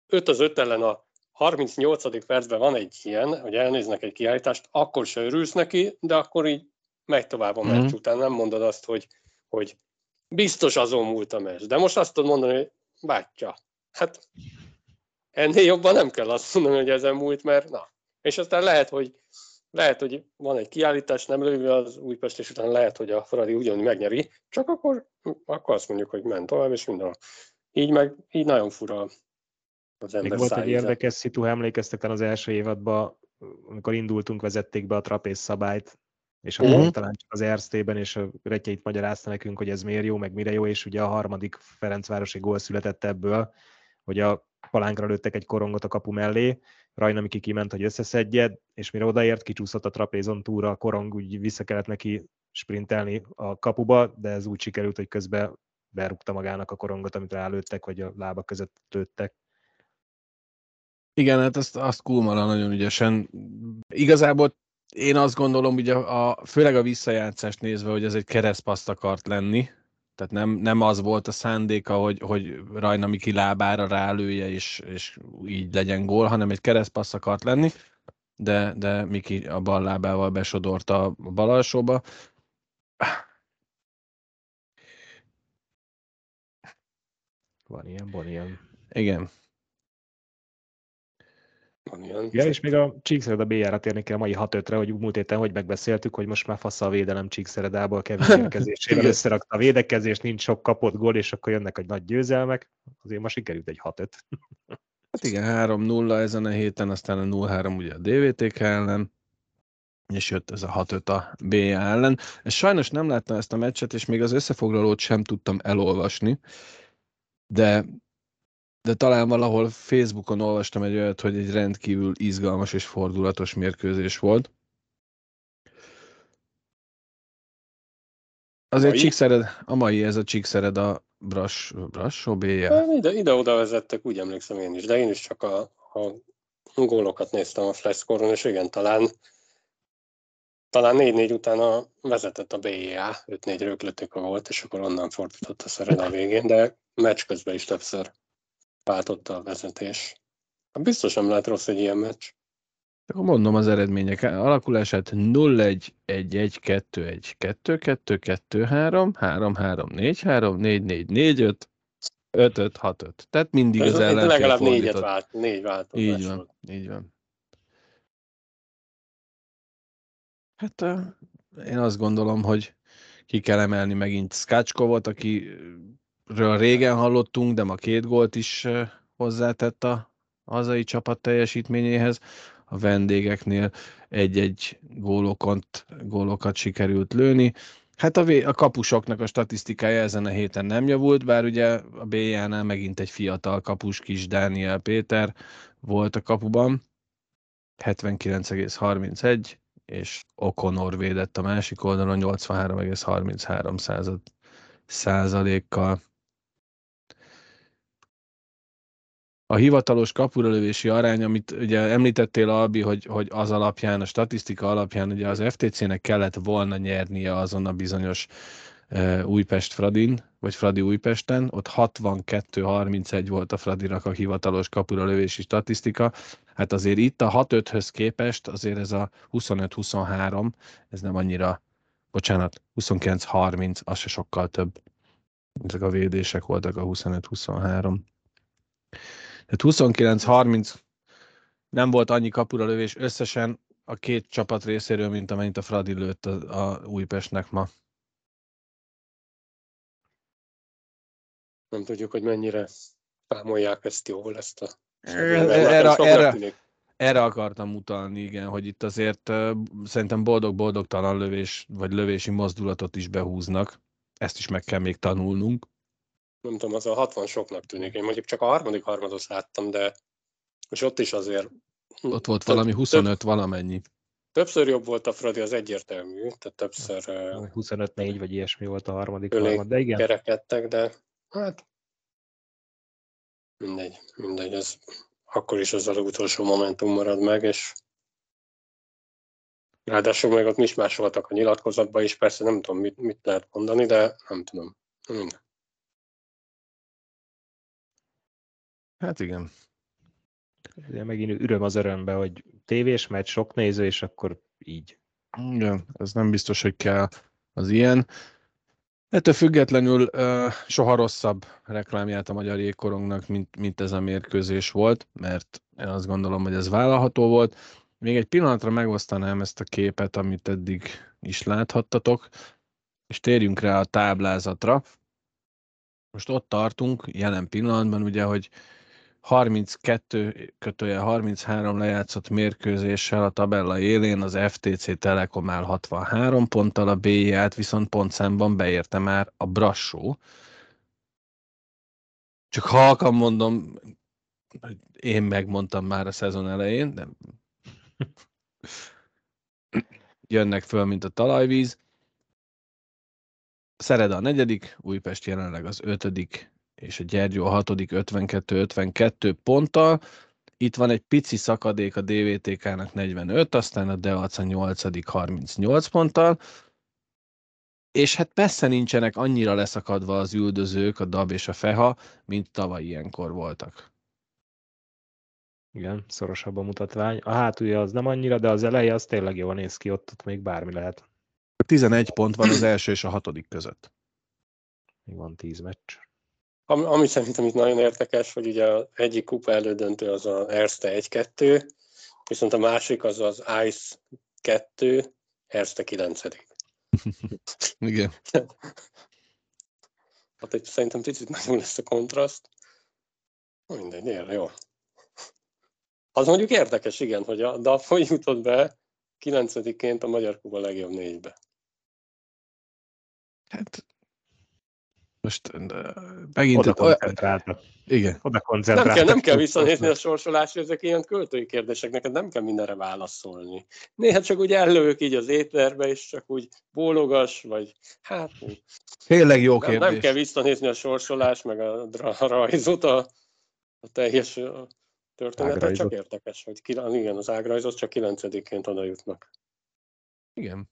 [SPEAKER 1] 5 az 5 ellen a 38. percben van egy ilyen, hogy elnéznek egy kiállítást, akkor se örülsz neki, de akkor így megy tovább a meccs mm. után. Nem mondod azt, hogy, hogy biztos azon múlt a meccs. De most azt tudod mondani, hogy bátya, hát ennél jobban nem kell azt mondani, hogy ezen múlt, mert na. És aztán lehet, hogy lehet, hogy van egy kiállítás, nem lőve az Újpest, és utána lehet, hogy a Fradi ugyanúgy megnyeri, csak akkor, akkor azt mondjuk, hogy ment tovább, és minden. Így meg, így nagyon fura
[SPEAKER 4] az ember Még volt egy érdekes szitu, ha emlékeztek az első évadban, amikor indultunk, vezették be a trapéz szabályt, és akkor uh-huh. talán csak az Erztében, és a Retyeit magyarázta nekünk, hogy ez miért jó, meg mire jó, és ugye a harmadik Ferencvárosi gól született ebből, hogy a palánkra lőttek egy korongot a kapu mellé, Rajna Miki kiment, hogy összeszedje, és mire odaért, kicsúszott a trapézon túra, a korong úgy vissza kellett neki sprintelni a kapuba, de ez úgy sikerült, hogy közben berúgta magának a korongot, amit rálőttek, vagy a lába között lőttek.
[SPEAKER 2] Igen, hát azt, azt Kulmala nagyon ügyesen. Igazából én azt gondolom, ugye a, főleg a visszajátszást nézve, hogy ez egy keresztpaszt akart lenni, tehát nem, nem az volt a szándéka, hogy, hogy Rajna Miki lábára rálője, és, és így legyen gól, hanem egy keresztpassz akart lenni, de, de Miki a bal lábával besodorta a bal alsóba.
[SPEAKER 4] Van ilyen, van ilyen.
[SPEAKER 2] Igen.
[SPEAKER 4] Van ilyen. Ja, és még a Csíkszereda B-jára térni kell a mai 6-5-re, hogy múlt héten hogy megbeszéltük, hogy most már fasz a védelem Csíkszeredából kevés érkezésével összerakta a védekezés, nincs sok kapott gól, és akkor jönnek egy nagy győzelmek. Azért ma sikerült egy 6-5.
[SPEAKER 2] Hát igen, 3-0 ezen a héten, aztán a 0-3 ugye a DVTK ellen, és jött ez a 6-5 a B ellen. Sajnos nem láttam ezt a meccset, és még az összefoglalót sem tudtam elolvasni, de de talán valahol Facebookon olvastam egy olyat, hogy egy rendkívül izgalmas és fordulatos mérkőzés volt. Azért Csíkszered, a mai ez a Csíkszered a Brass, Brassó
[SPEAKER 1] B-je. Ide, ide-oda vezettek, úgy emlékszem én is, de én is csak a, a gólokat néztem a flashscore és igen, talán talán 4-4 után a vezetett a BIA, 5-4 rögletek a volt, és akkor onnan fordított a Szered a végén, de meccs közben is többször váltotta a vezetés. Hát biztos nem lehet rossz egy ilyen meccs.
[SPEAKER 2] Akkor mondom az eredmények alakulását 0-1, 1-1, 2-1, 2-2, 2-3, 3-3, 4-3, 4-4, 4-5, 5-5, 6-5. Tehát mindig Ez az ellenfél
[SPEAKER 1] Legalább négyet vált, négy változás
[SPEAKER 2] Így van, így van. Hát én azt gondolom, hogy ki kell emelni megint Skácskovot, aki ről régen hallottunk, de ma két gólt is hozzátett a hazai csapat teljesítményéhez. A vendégeknél egy-egy gólokont, gólokat sikerült lőni. Hát a, a kapusoknak a statisztikája ezen a héten nem javult, bár ugye a BJ-nál megint egy fiatal kapus kis Dániel Péter volt a kapuban, 79,31, és Okonor védett a másik oldalon 83,33 század százalékkal. A hivatalos kapuralövési arány, amit ugye említettél, Albi, hogy, hogy az alapján, a statisztika alapján ugye az FTC-nek kellett volna nyernie azon a bizonyos uh, Újpest Fradin, vagy Fradi Újpesten, ott 62-31 volt a Fradinak a hivatalos kapuralövési statisztika. Hát azért itt a 6-5-höz képest azért ez a 25-23, ez nem annyira, bocsánat, 29-30, az se sokkal több. Ezek a védések voltak a 25-23. Tehát 29-30 nem volt annyi kapura lövés összesen a két csapat részéről, mint amennyit a Fradi lőtt a, a Újpestnek ma.
[SPEAKER 1] Nem tudjuk, hogy mennyire számolják ezt jól, ezt a...
[SPEAKER 2] Erre, erre, erre akartam utalni, igen, hogy itt azért uh, szerintem boldog-boldogtalan lövés, vagy lövési mozdulatot is behúznak. Ezt is meg kell még tanulnunk.
[SPEAKER 1] Nem tudom, az a 60 soknak tűnik. Én mondjuk csak a harmadik harmadot láttam, de és ott is azért...
[SPEAKER 2] Ott volt valami 25 több, valamennyi.
[SPEAKER 1] Többször jobb volt a Fradi, az egyértelmű, tehát többször...
[SPEAKER 4] 25-4 vagy ilyesmi volt a harmadik harmad, de igen.
[SPEAKER 1] Kerekedtek, de hát mindegy, mindegy, ez akkor is az az utolsó momentum marad meg, és ráadásul meg ott is más voltak a nyilatkozatban is, persze nem tudom, mit, mit lehet mondani, de nem tudom. Minden.
[SPEAKER 2] Hát igen.
[SPEAKER 4] De megint öröm az örömbe, hogy tévés meccs, sok néző, és akkor így.
[SPEAKER 2] Igen, ez nem biztos, hogy kell az ilyen. Ettől függetlenül uh, soha rosszabb reklámját a magyar jégkorongnak, mint, mint ez a mérkőzés volt, mert én azt gondolom, hogy ez vállalható volt. Még egy pillanatra megosztanám ezt a képet, amit eddig is láthattatok, és térjünk rá a táblázatra. Most ott tartunk jelen pillanatban, ugye, hogy 32 kötője 33 lejátszott mérkőzéssel a tabella élén az FTC Telekom áll 63 ponttal, a BJ-át viszont pontszámban beérte már a Brassó. Csak halkan mondom, hogy én megmondtam már a szezon elején, de jönnek föl, mint a talajvíz. Szereda a negyedik, Újpest jelenleg az ötödik és a Gyergyó a hatodik 52-52 ponttal. Itt van egy pici szakadék a DVTK-nak 45, aztán a Deac a 8 38 ponttal, és hát persze nincsenek annyira leszakadva az üldözők, a DAB és a FEHA, mint tavaly ilyenkor voltak.
[SPEAKER 4] Igen, szorosabb a mutatvány. A hátulja az nem annyira, de az eleje az tényleg jól néz ki, ott, ott még bármi lehet.
[SPEAKER 2] 11 pont van az első és a hatodik között.
[SPEAKER 4] Még van 10 meccs.
[SPEAKER 1] Ami, ami szerintem itt nagyon érdekes, hogy ugye az egyik kupa elődöntő az a Erste 1-2, viszont a másik az az Ice 2, Erste 9.
[SPEAKER 2] Igen.
[SPEAKER 1] Hát egy, szerintem picit nagyon lesz a kontraszt. Mindegy, ér, jó. Az mondjuk érdekes, igen, hogy a hogy jutott be 9-ként a Magyar Kuba legjobb négybe.
[SPEAKER 2] Hát most megint...
[SPEAKER 4] Oda koncentráltak.
[SPEAKER 2] Igen.
[SPEAKER 4] Oda koncentráltak.
[SPEAKER 1] Nem kell, nem kell visszanézni a sorsolásra, ezek ilyen költői kérdések, neked nem kell mindenre válaszolni. Néha csak úgy ellövök így az éterbe, és csak úgy bólogas, vagy hát...
[SPEAKER 2] Tényleg jó
[SPEAKER 1] nem,
[SPEAKER 2] kérdés.
[SPEAKER 1] Nem kell visszanézni a sorsolás, meg a, a rajzot, a, a teljes történetet, csak érdekes, hogy igen, az ágrajzot csak kilencediként oda jutnak.
[SPEAKER 2] Igen.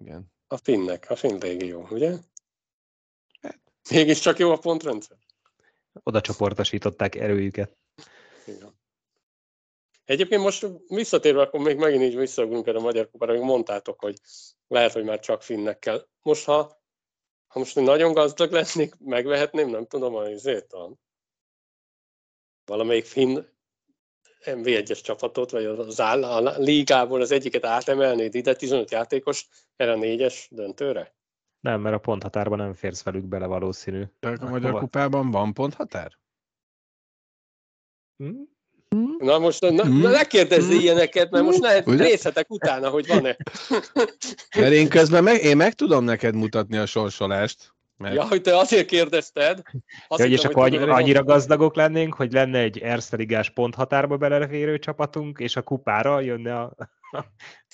[SPEAKER 2] Igen.
[SPEAKER 1] A finnek, a finn régió, ugye? Mégiscsak jó a pontrendszer?
[SPEAKER 4] Oda csoportosították erőjüket.
[SPEAKER 1] Igen. Egyébként most visszatérve, akkor még megint így visszaugrunk a Magyar Kupára, hogy mondtátok, hogy lehet, hogy már csak finnek kell. Most, ha, ha most nagyon gazdag lennék, megvehetném, nem tudom, a izét, a valamelyik finn MV1-es csapatot, vagy az áll, a ligából az egyiket átemelnéd ide, 15 játékos erre a négyes döntőre?
[SPEAKER 4] Nem, mert a ponthatárban nem férsz velük bele valószínű.
[SPEAKER 2] De a Magyar Hova? Kupában van ponthatár?
[SPEAKER 1] Hmm? Na most na, hmm? ne kérdezz hmm? ilyeneket, mert most lehet részletek utána, hogy van-e.
[SPEAKER 2] Mert én közben meg, én meg tudom neked mutatni a sorsolást.
[SPEAKER 1] Meg. Ja, hogy te azért kérdezted.
[SPEAKER 4] Azt ja, hittem, és akkor annyira, annyira gazdagok lennénk, hogy lenne egy Erste Ligás ponthatárba beleférő csapatunk, és a kupára jönne a,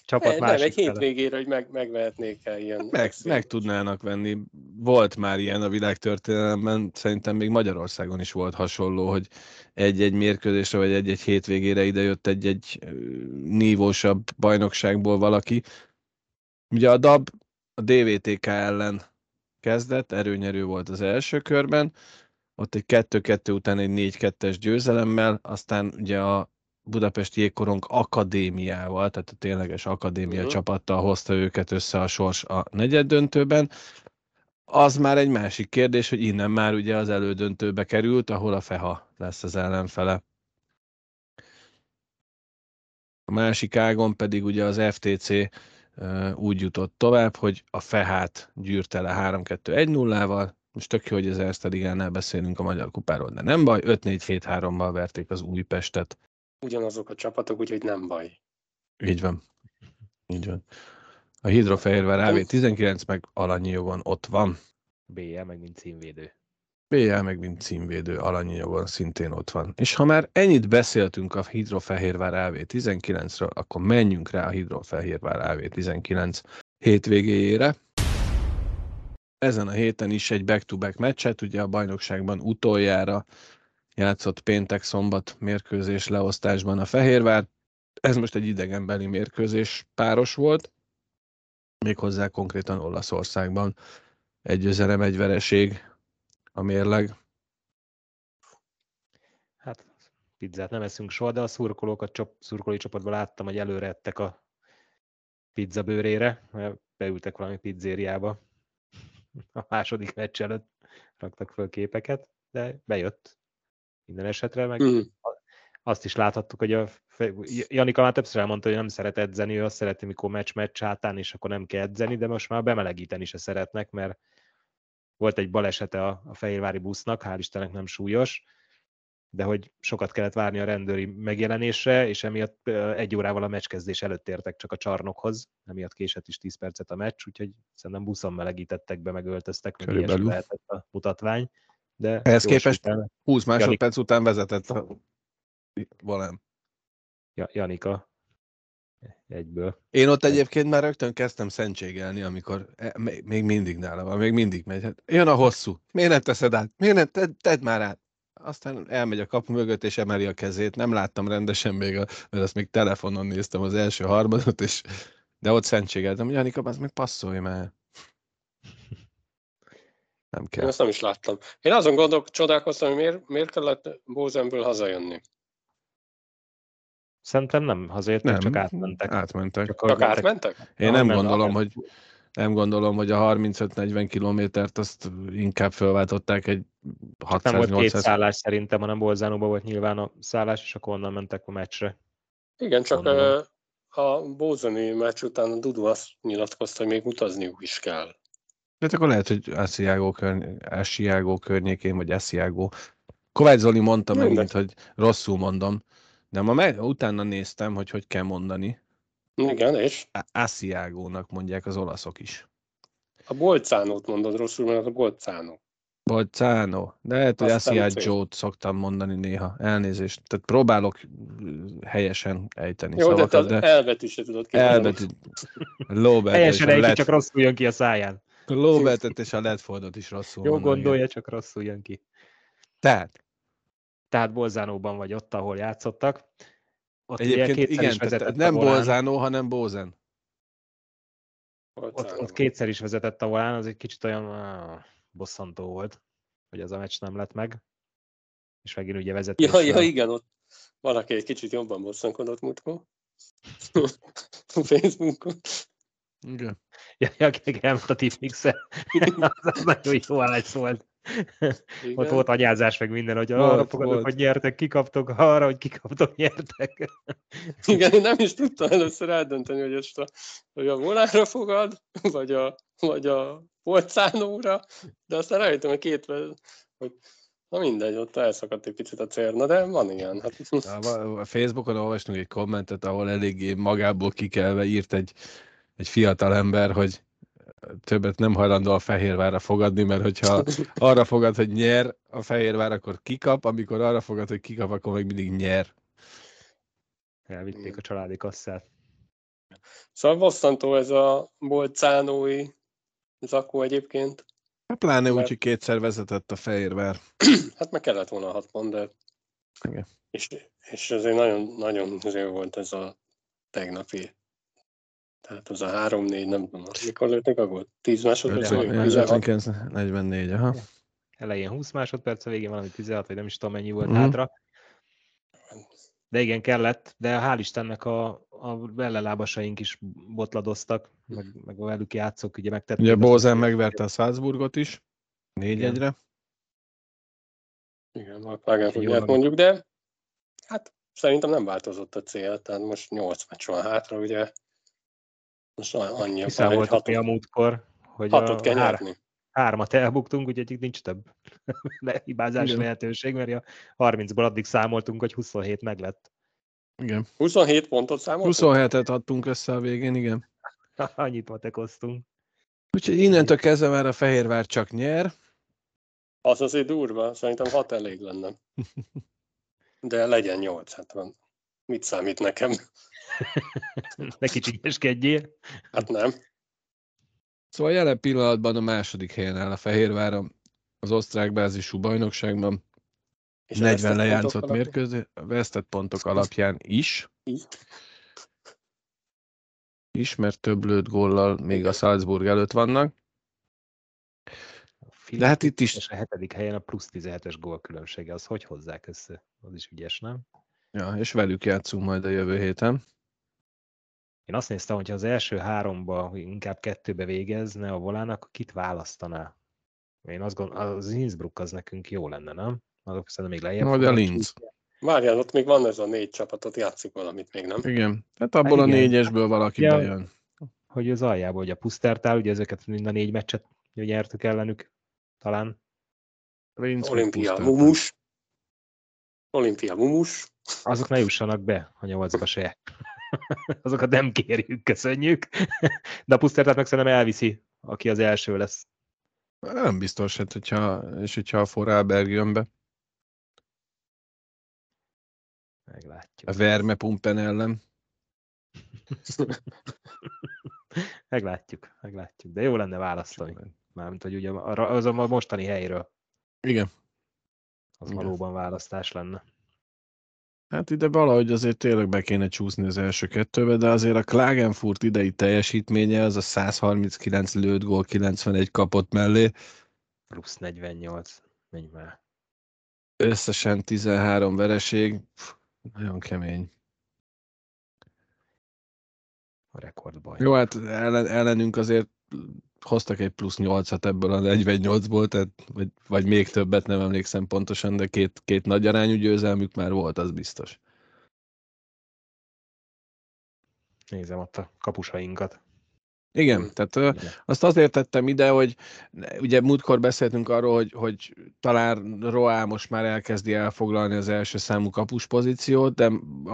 [SPEAKER 4] csapat
[SPEAKER 1] nem, nem, egy hétvégére, hogy meg, megvehetnék el ilyen.
[SPEAKER 2] Meg, meg tudnának venni. Volt már ilyen a világtörténelemben, szerintem még Magyarországon is volt hasonló, hogy egy-egy mérkőzésre, vagy egy-egy hétvégére idejött egy-egy nívósabb bajnokságból valaki. Ugye a DAB a DVTK ellen kezdett, erőnyerő volt az első körben, ott egy 2-2 után egy 4-2-es győzelemmel, aztán ugye a Budapest Jégkorong akadémiával, tehát a tényleges akadémia uh-huh. csapattal hozta őket össze a sors a negyed döntőben. Az már egy másik kérdés, hogy innen már ugye az elődöntőbe került, ahol a FEHA lesz az ellenfele. másik ágon pedig ugye az FTC úgy jutott tovább, hogy a Fehát gyűrte le 3-2-1-0-val, most tök jó, hogy az Erste Ligánál beszélünk a Magyar Kupáról, de nem baj, 5-4-7-3-mal verték az Újpestet.
[SPEAKER 1] Ugyanazok a csapatok, úgyhogy nem baj.
[SPEAKER 2] Így van. Így van. A Hidrofehérvár AV19 meg alanyi jogon ott van.
[SPEAKER 4] BL meg mint címvédő.
[SPEAKER 2] BL meg mint címvédő alanyi jogon szintén ott van. És ha már ennyit beszéltünk a Hidrofehérvár AV19-ről, akkor menjünk rá a Hidrofehérvár AV19 hétvégéjére. Ezen a héten is egy back-to-back meccset, ugye a bajnokságban utoljára játszott péntek-szombat mérkőzés leosztásban a Fehérvár. Ez most egy idegenbeli mérkőzés páros volt, méghozzá konkrétan Olaszországban. Egy üzerem, egy vereség a mérleg.
[SPEAKER 4] Hát pizzát nem eszünk soha, de a szurkolókat csop, szurkolói csoportban láttam, hogy előre ettek a pizza bőrére, beültek valami pizzériába a második meccs előtt, raktak föl képeket, de bejött minden esetre, meg mm. azt is láthattuk, hogy a Janika már többször elmondta, hogy nem szeret edzeni, ő azt szereti, mikor meccs-meccs hátán, és akkor nem kell edzeni, de most már bemelegíteni se szeretnek, mert volt egy balesete a, a Fehérvári busznak, hál' Istennek nem súlyos, de hogy sokat kellett várni a rendőri megjelenésre, és emiatt egy órával a meccskezdés előtt értek csak a csarnokhoz, emiatt késett is 10 percet a meccs, úgyhogy szerintem buszon melegítettek be, megöltöztek, meg ilyesmi lehetett a mutatvány. De
[SPEAKER 2] Ehhez képest utána, 20 másodperc Janika, után vezetett a valám.
[SPEAKER 4] Ja, Janika egyből.
[SPEAKER 2] Én ott egyébként már rögtön kezdtem szentségelni, amikor e, még mindig nála van, még mindig megy. Hát jön a hosszú. Miért nem teszed át? Miért nem? Tedd, tedd már át. Aztán elmegy a kapu mögött, és emeli a kezét. Nem láttam rendesen még, a, mert azt még telefonon néztem az első harmadot, és de ott szentségeltem, hogy Janika, az meg passzolj már. Nem kell.
[SPEAKER 1] Én ezt nem is láttam. Én azon gondolok, csodálkoztam, hogy miért, miért kellett Bózenből hazajönni.
[SPEAKER 4] Szerintem nem hazajöttek, nem, csak átmentek.
[SPEAKER 2] Átmentek.
[SPEAKER 1] Csak, csak átmentek?
[SPEAKER 2] Én nem gondolom, hogy nem gondolom, hogy a 35-40 kilométert azt inkább felváltották egy 600 Nem
[SPEAKER 4] volt két szállás szerintem, hanem Bolzánóban volt nyilván a szállás, és akkor onnan mentek a meccsre.
[SPEAKER 1] Igen, csak Gondolom. a Bózani meccs után a Dudu azt nyilatkozta, hogy még utazniuk is kell.
[SPEAKER 2] De akkor lehet, hogy Asiago, körny- Asiago környékén, vagy Asiago. Kovács Zoli mondta Minden. megint, hogy rosszul mondom, de ma meg, utána néztem, hogy hogy kell mondani.
[SPEAKER 1] Igen, és?
[SPEAKER 2] Asiágónak mondják az olaszok is.
[SPEAKER 1] A Bolcánót mondod rosszul, mert a Bolcánó.
[SPEAKER 2] Bolcánó. De lehet, hogy Asiago-t szoktam mondani néha. Elnézést. Tehát próbálok helyesen ejteni
[SPEAKER 1] Jó, szavakat, de, de elbetű se tudod
[SPEAKER 2] kimondani. Elbetű. Lóbet.
[SPEAKER 4] Helyesen ejti, csak rosszul jön ki a száján.
[SPEAKER 2] A lóbetet és a ledfordot is rosszul
[SPEAKER 4] Jó gondolja, csak rosszul jön ki.
[SPEAKER 2] Tehát?
[SPEAKER 4] Tehát Bolzánóban vagy ott, ahol játszottak.
[SPEAKER 2] Ott Egyébként igen, tehát nem Bolzánó, hanem Bózen.
[SPEAKER 4] Ott, ott kétszer is vezetett a volán, az egy kicsit olyan ah, bosszantó volt, hogy ez a meccs nem lett meg. És megint ugye vezetett.
[SPEAKER 1] Ja, ja, igen, ott valaki egy kicsit jobban bosszankodott múltkor. Facebookon.
[SPEAKER 2] Igen.
[SPEAKER 4] Ja, ja, elmondta a tipmixer. az, az nagyon jó állás volt. Igen. Ott volt anyázás, meg minden, hogy volt, arra fogadok, hogy nyertek, kikaptok, arra, hogy kikaptok, nyertek.
[SPEAKER 1] Igen, én nem is tudtam először eldönteni, hogy ezt a, hogy a volára fogad, vagy a, vagy a polcánóra, de aztán rájöttem, hogy két, hogy Na mindegy, ott elszakadt egy picit a cérna, de van ilyen. Hát.
[SPEAKER 2] A Facebookon olvastunk egy kommentet, ahol eléggé magából kikelve írt egy, egy fiatal ember, hogy többet nem hajlandó a Fehérvárra fogadni, mert hogyha arra fogad, hogy nyer a Fehérvár, akkor kikap, amikor arra fogad, hogy kikap, akkor még mindig nyer.
[SPEAKER 4] Elvitték a családi kasszát.
[SPEAKER 1] Szóval bosszantó ez a bolcánói zakó egyébként.
[SPEAKER 2] Hát pláne mert... úgy, hogy kétszer vezetett a Fehérvár.
[SPEAKER 1] hát meg kellett volna a hat pont, de... Igen. És, és azért nagyon, nagyon azért volt ez a tegnapi tehát az a 3-4, nem tudom, mikor lőttek a gólt? 10 másodperc?
[SPEAKER 2] 59, 44, aha.
[SPEAKER 4] Elején 20 másodperc, a végén valami 16, vagy nem is tudom mennyi volt mm. hátra. De igen, kellett, de hál' Istennek a, a ellenlábasaink is botladoztak, meg, meg a velük játszók, ugye megtették.
[SPEAKER 2] Ugye Bózen megverte a Salzburgot is, négy egyre.
[SPEAKER 1] Igen, a Klagenfurt mondjuk, de hát szerintem nem változott a cél, tehát most 8 meccs van hátra, ugye.
[SPEAKER 4] Most annyi a volt hatot, a múltkor, hogy
[SPEAKER 1] hatot a kell hár,
[SPEAKER 4] hármat elbuktunk, úgyhogy nincs több hibázási lehetőség, mert a 30-ból addig számoltunk, hogy 27 meglett.
[SPEAKER 2] Igen.
[SPEAKER 1] 27 pontot számoltunk?
[SPEAKER 2] 27-et adtunk össze a végén, igen.
[SPEAKER 4] Annyit matekoztunk.
[SPEAKER 2] Úgyhogy innentől kezdve már a Fehérvár csak nyer.
[SPEAKER 1] Az azért durva, szerintem hat elég lenne. De legyen nyolc, hát van. Mit számít nekem?
[SPEAKER 4] ne kicsikeskedjél.
[SPEAKER 1] Hát nem.
[SPEAKER 2] Szóval jelen pillanatban a második helyen áll a Fehérvár az osztrák bázisú bajnokságban. És 40 lejátszott mérkőzés, a vesztett pontok alapján is. Is, mert több lőtt góllal még a Salzburg előtt vannak.
[SPEAKER 4] De hát itt is... A hetedik helyen a plusz 17-es gól különbsége, az hogy hozzák össze? Az is ügyes, nem?
[SPEAKER 2] Ja, és velük játszunk majd a jövő héten.
[SPEAKER 4] Én azt néztem, hogy ha az első háromba, inkább kettőbe végezne a volának, kit választaná? Én azt gondolom, az Innsbruck az nekünk jó lenne, nem? Azok szerintem még lejjebb.
[SPEAKER 2] Majd a Linz.
[SPEAKER 1] Várjál, ott még van ez a négy csapatot, játszik valamit még, nem?
[SPEAKER 2] Igen, hát abból hát a négyesből valaki ja, bejön.
[SPEAKER 4] Hogy az aljából, hogy a Pusztertál, ugye ezeket mind a négy meccset nyertük ellenük, talán.
[SPEAKER 1] Linz Olimpia Mumus. Olimpia Mumus.
[SPEAKER 4] Azok ne jussanak be a nyolcba se. Azokat nem kérjük, köszönjük. De a Pusztertát meg szerintem elviszi, aki az első lesz.
[SPEAKER 2] Nem biztos, hát, hogyha, és hogyha a Forralberg jön be.
[SPEAKER 4] Meglátjuk.
[SPEAKER 2] A Verme Pumpen ellen.
[SPEAKER 4] meglátjuk, meglátjuk. De jó lenne választani. Mármint, hogy ugye az a mostani helyről.
[SPEAKER 2] Igen.
[SPEAKER 4] Az Igen. valóban választás lenne.
[SPEAKER 2] Hát ide valahogy azért tényleg be kéne csúszni az első kettőbe, de azért a Klagenfurt idei teljesítménye az a 139 lőtt gól, 91 kapott mellé.
[SPEAKER 4] Plusz 48. Menj már.
[SPEAKER 2] Összesen 13 vereség. Nagyon kemény.
[SPEAKER 4] A rekordbaj.
[SPEAKER 2] Jó, hát ellen, ellenünk azért hoztak egy plusz 8-at ebből a 48-ból, tehát, vagy, vagy még többet, nem emlékszem pontosan, de két, két nagy arányú győzelmük már volt, az biztos.
[SPEAKER 4] Nézem ott a kapusainkat.
[SPEAKER 2] Igen, hmm. tehát Igen. azt azért tettem ide, hogy ugye múltkor beszéltünk arról, hogy, hogy talán Roá most már elkezdi elfoglalni az első számú kapus pozíciót, de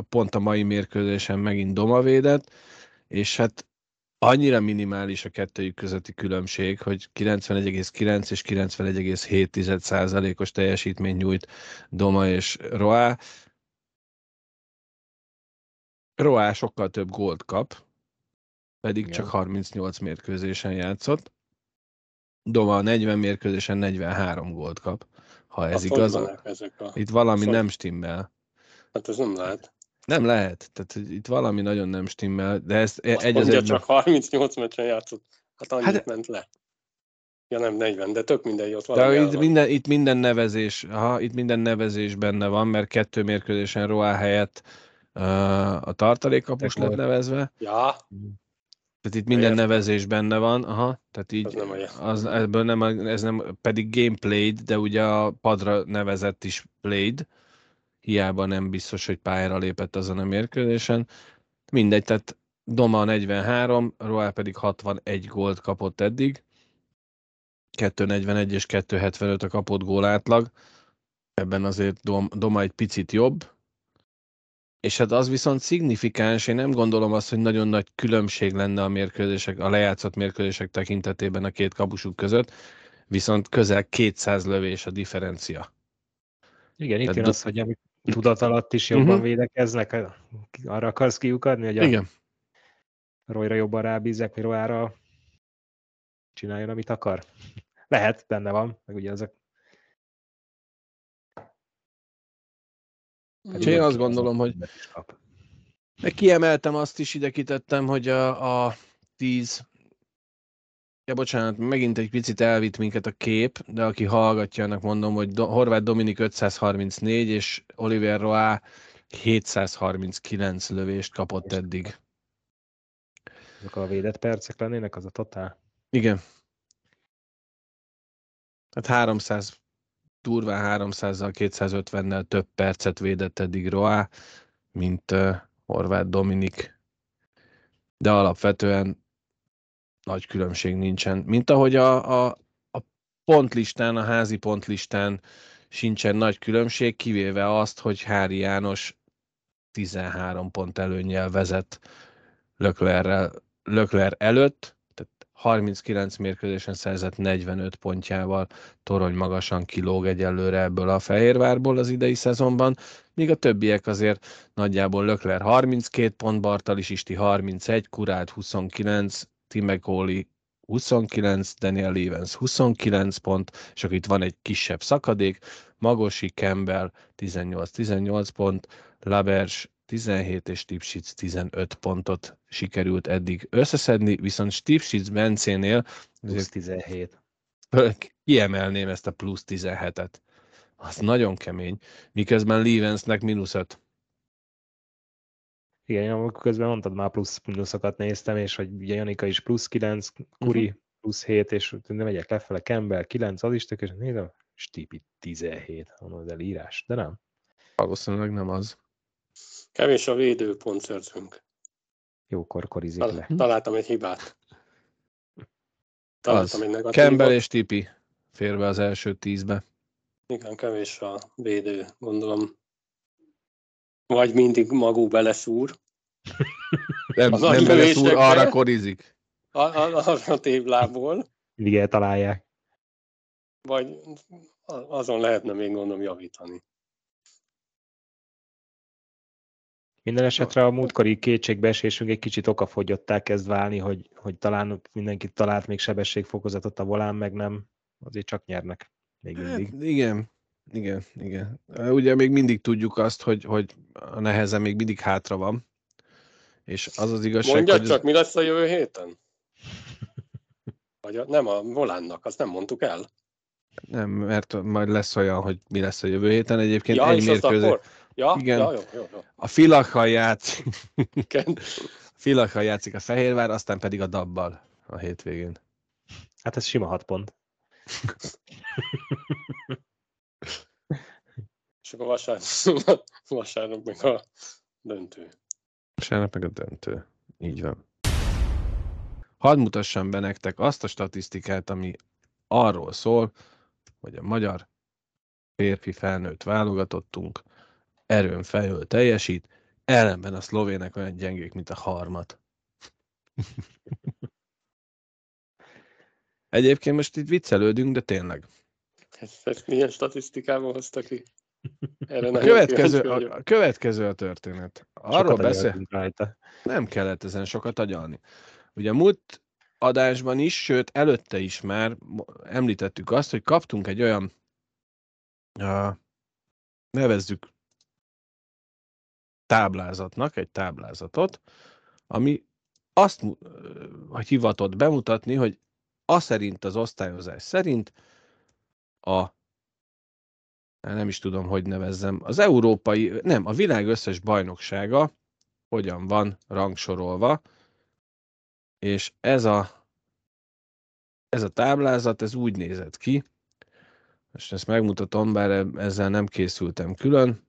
[SPEAKER 2] pont a mai mérkőzésen megint Doma védett, és hát annyira minimális a kettőjük közötti különbség, hogy 91,9 és 91,7 százalékos teljesítményt nyújt Doma és Roá. Roá sokkal több gólt kap, pedig Igen. csak 38 mérkőzésen játszott. Doma 40 mérkőzésen 43 gólt kap, ha ez Azt igaz. A... Itt valami Azt nem stimmel.
[SPEAKER 1] Hát ez nem lehet.
[SPEAKER 2] Nem lehet. Tehát itt valami nagyon nem stimmel, de ezt
[SPEAKER 1] Azt egy mondja, egyben... csak 38 meccsen játszott. Hát annyit hát... ment le. Ja nem 40, de tök mindegy, ott valami
[SPEAKER 2] de itt minden, itt minden nevezés, aha, itt minden nevezés benne van, mert kettő mérkőzésen Roá helyett uh, a tartalékkapus lett nevezve.
[SPEAKER 1] Ja.
[SPEAKER 2] Tehát itt minden nevezés benne van, aha, tehát így, az nem az, ebből nem, ez nem, pedig gameplayed, de ugye a padra nevezett is played, hiába nem biztos, hogy pályára lépett azon a mérkőzésen. Mindegy, tehát Doma 43, Roel pedig 61 gólt kapott eddig, 241 és 275 a kapott gól átlag, ebben azért Doma egy picit jobb, és hát az viszont szignifikáns, én nem gondolom azt, hogy nagyon nagy különbség lenne a mérkőzések, a lejátszott mérkőzések tekintetében a két kapusuk között, viszont közel 200 lövés a differencia.
[SPEAKER 4] Igen, itt jön az, hogy tudat alatt is jobban uh-huh. védekeznek, arra akarsz kiukadni, hogy a
[SPEAKER 2] Igen.
[SPEAKER 4] Royra jobban rábízek, vagy Royára csináljon, amit akar? Lehet, benne van, meg ugye azok
[SPEAKER 2] Hát én azt gondolom, hogy meg kiemeltem azt is, ide kitettem, hogy a, a 10 Ja, bocsánat, megint egy picit elvitt minket a kép, de aki hallgatja, annak mondom, hogy Do- Horváth Dominik 534 és Oliver Roa 739 lövést kapott eddig.
[SPEAKER 4] Ezek a védett percek lennének, az a totál?
[SPEAKER 2] Igen. Tehát 300 durván 300-zal, 250-nel több percet védett eddig Roa. mint uh, Horváth Dominik, de alapvetően nagy különbség nincsen. Mint ahogy a, a, a pontlistán, a házi pontlistán sincsen nagy különbség, kivéve azt, hogy Hári János 13 pont előnyel vezet Lökler előtt, tehát 39 mérkőzésen szerzett 45 pontjával torony magasan kilóg egyelőre ebből a Fehérvárból az idei szezonban, míg a többiek azért nagyjából Lökler 32 pont, Bartalis Isti 31, Kurát 29, Timekóli 29, Daniel Evans 29 pont, és akkor itt van egy kisebb szakadék, Magosi, Campbell 18-18 pont, Labers 17 és Tipsitz 15 pontot sikerült eddig összeszedni, viszont Tipsitz Bencénél
[SPEAKER 4] plusz 17.
[SPEAKER 2] Kiemelném ezt a plusz 17-et. Az nagyon kemény, miközben Levensnek mínusz 5.
[SPEAKER 4] Igen, amikor közben mondtad, már plusz mínuszokat néztem, és hogy ugye Janika is plusz 9, Kuri uh-huh. plusz 7, és nem megyek lefele, Campbell 9, az is tök, és nézem, Stipi 17, mondod el írás, de nem.
[SPEAKER 2] Valószínűleg nem az.
[SPEAKER 1] Kevés a védőpontszerzőnk.
[SPEAKER 4] Jókor korizik
[SPEAKER 1] Tal-
[SPEAKER 4] le.
[SPEAKER 1] Találtam egy hibát. Találtam
[SPEAKER 2] az.
[SPEAKER 1] egy negatívot.
[SPEAKER 2] Campbell és Tipi fér be az első tízbe.
[SPEAKER 1] Igen, kevés a védő, gondolom. Vagy mindig maguk beleszúr.
[SPEAKER 2] Nem,
[SPEAKER 1] Az
[SPEAKER 2] nem beleszúr, arra korizik.
[SPEAKER 1] A, a, a tévlából.
[SPEAKER 4] Mindig eltalálják.
[SPEAKER 1] Vagy a- azon lehetne még gondolom javítani.
[SPEAKER 4] Minden esetre a múltkori kétségbeesésünk egy kicsit okafogyottá kezd válni, hogy, hogy talán mindenki talált még sebességfokozatot, a volán meg nem, azért csak nyernek még mindig.
[SPEAKER 2] Hát, igen, igen, igen. Ugye még mindig tudjuk azt, hogy, hogy a neheze még mindig hátra van. És az az igazság,
[SPEAKER 1] Mondjad
[SPEAKER 2] hogy
[SPEAKER 1] csak, mi lesz a jövő héten? Vagy a, nem a volánnak, azt nem mondtuk el.
[SPEAKER 2] nem, mert majd lesz olyan, hogy mi lesz a jövő héten. Egyébként
[SPEAKER 1] Ja,
[SPEAKER 2] egy mérkőzés.
[SPEAKER 1] akkor? Ja,
[SPEAKER 2] Igen.
[SPEAKER 1] ja, jó, jó, jó.
[SPEAKER 2] A Filakkal játszik. Filakkal játszik a Fehérvár, aztán pedig a Dabbal a hétvégén.
[SPEAKER 4] Hát ez sima hat pont.
[SPEAKER 1] És akkor vasárnap, vasárnap meg a döntő.
[SPEAKER 2] Vasárnap meg a döntő. Így van. Hadd mutassam be nektek azt a statisztikát, ami arról szól, hogy a magyar férfi felnőtt válogatottunk erőn felül teljesít, ellenben a szlovének olyan gyengék, mint a harmat. Egyébként most itt viccelődünk, de tényleg.
[SPEAKER 1] Ezt, ezt milyen statisztikával hozta ki? Erre
[SPEAKER 2] A következő, a, a következő a történet. Arról beszél,
[SPEAKER 4] rajta.
[SPEAKER 2] nem kellett ezen sokat agyalni. Ugye a múlt adásban is, sőt előtte is már említettük azt, hogy kaptunk egy olyan, uh, nevezzük táblázatnak, egy táblázatot, ami azt hogy hivatott bemutatni, hogy a szerint az osztályozás szerint a nem is tudom, hogy nevezzem, az európai, nem, a világ összes bajnoksága hogyan van rangsorolva, és ez a, ez a táblázat, ez úgy nézett ki, most ezt megmutatom, bár ezzel nem készültem külön,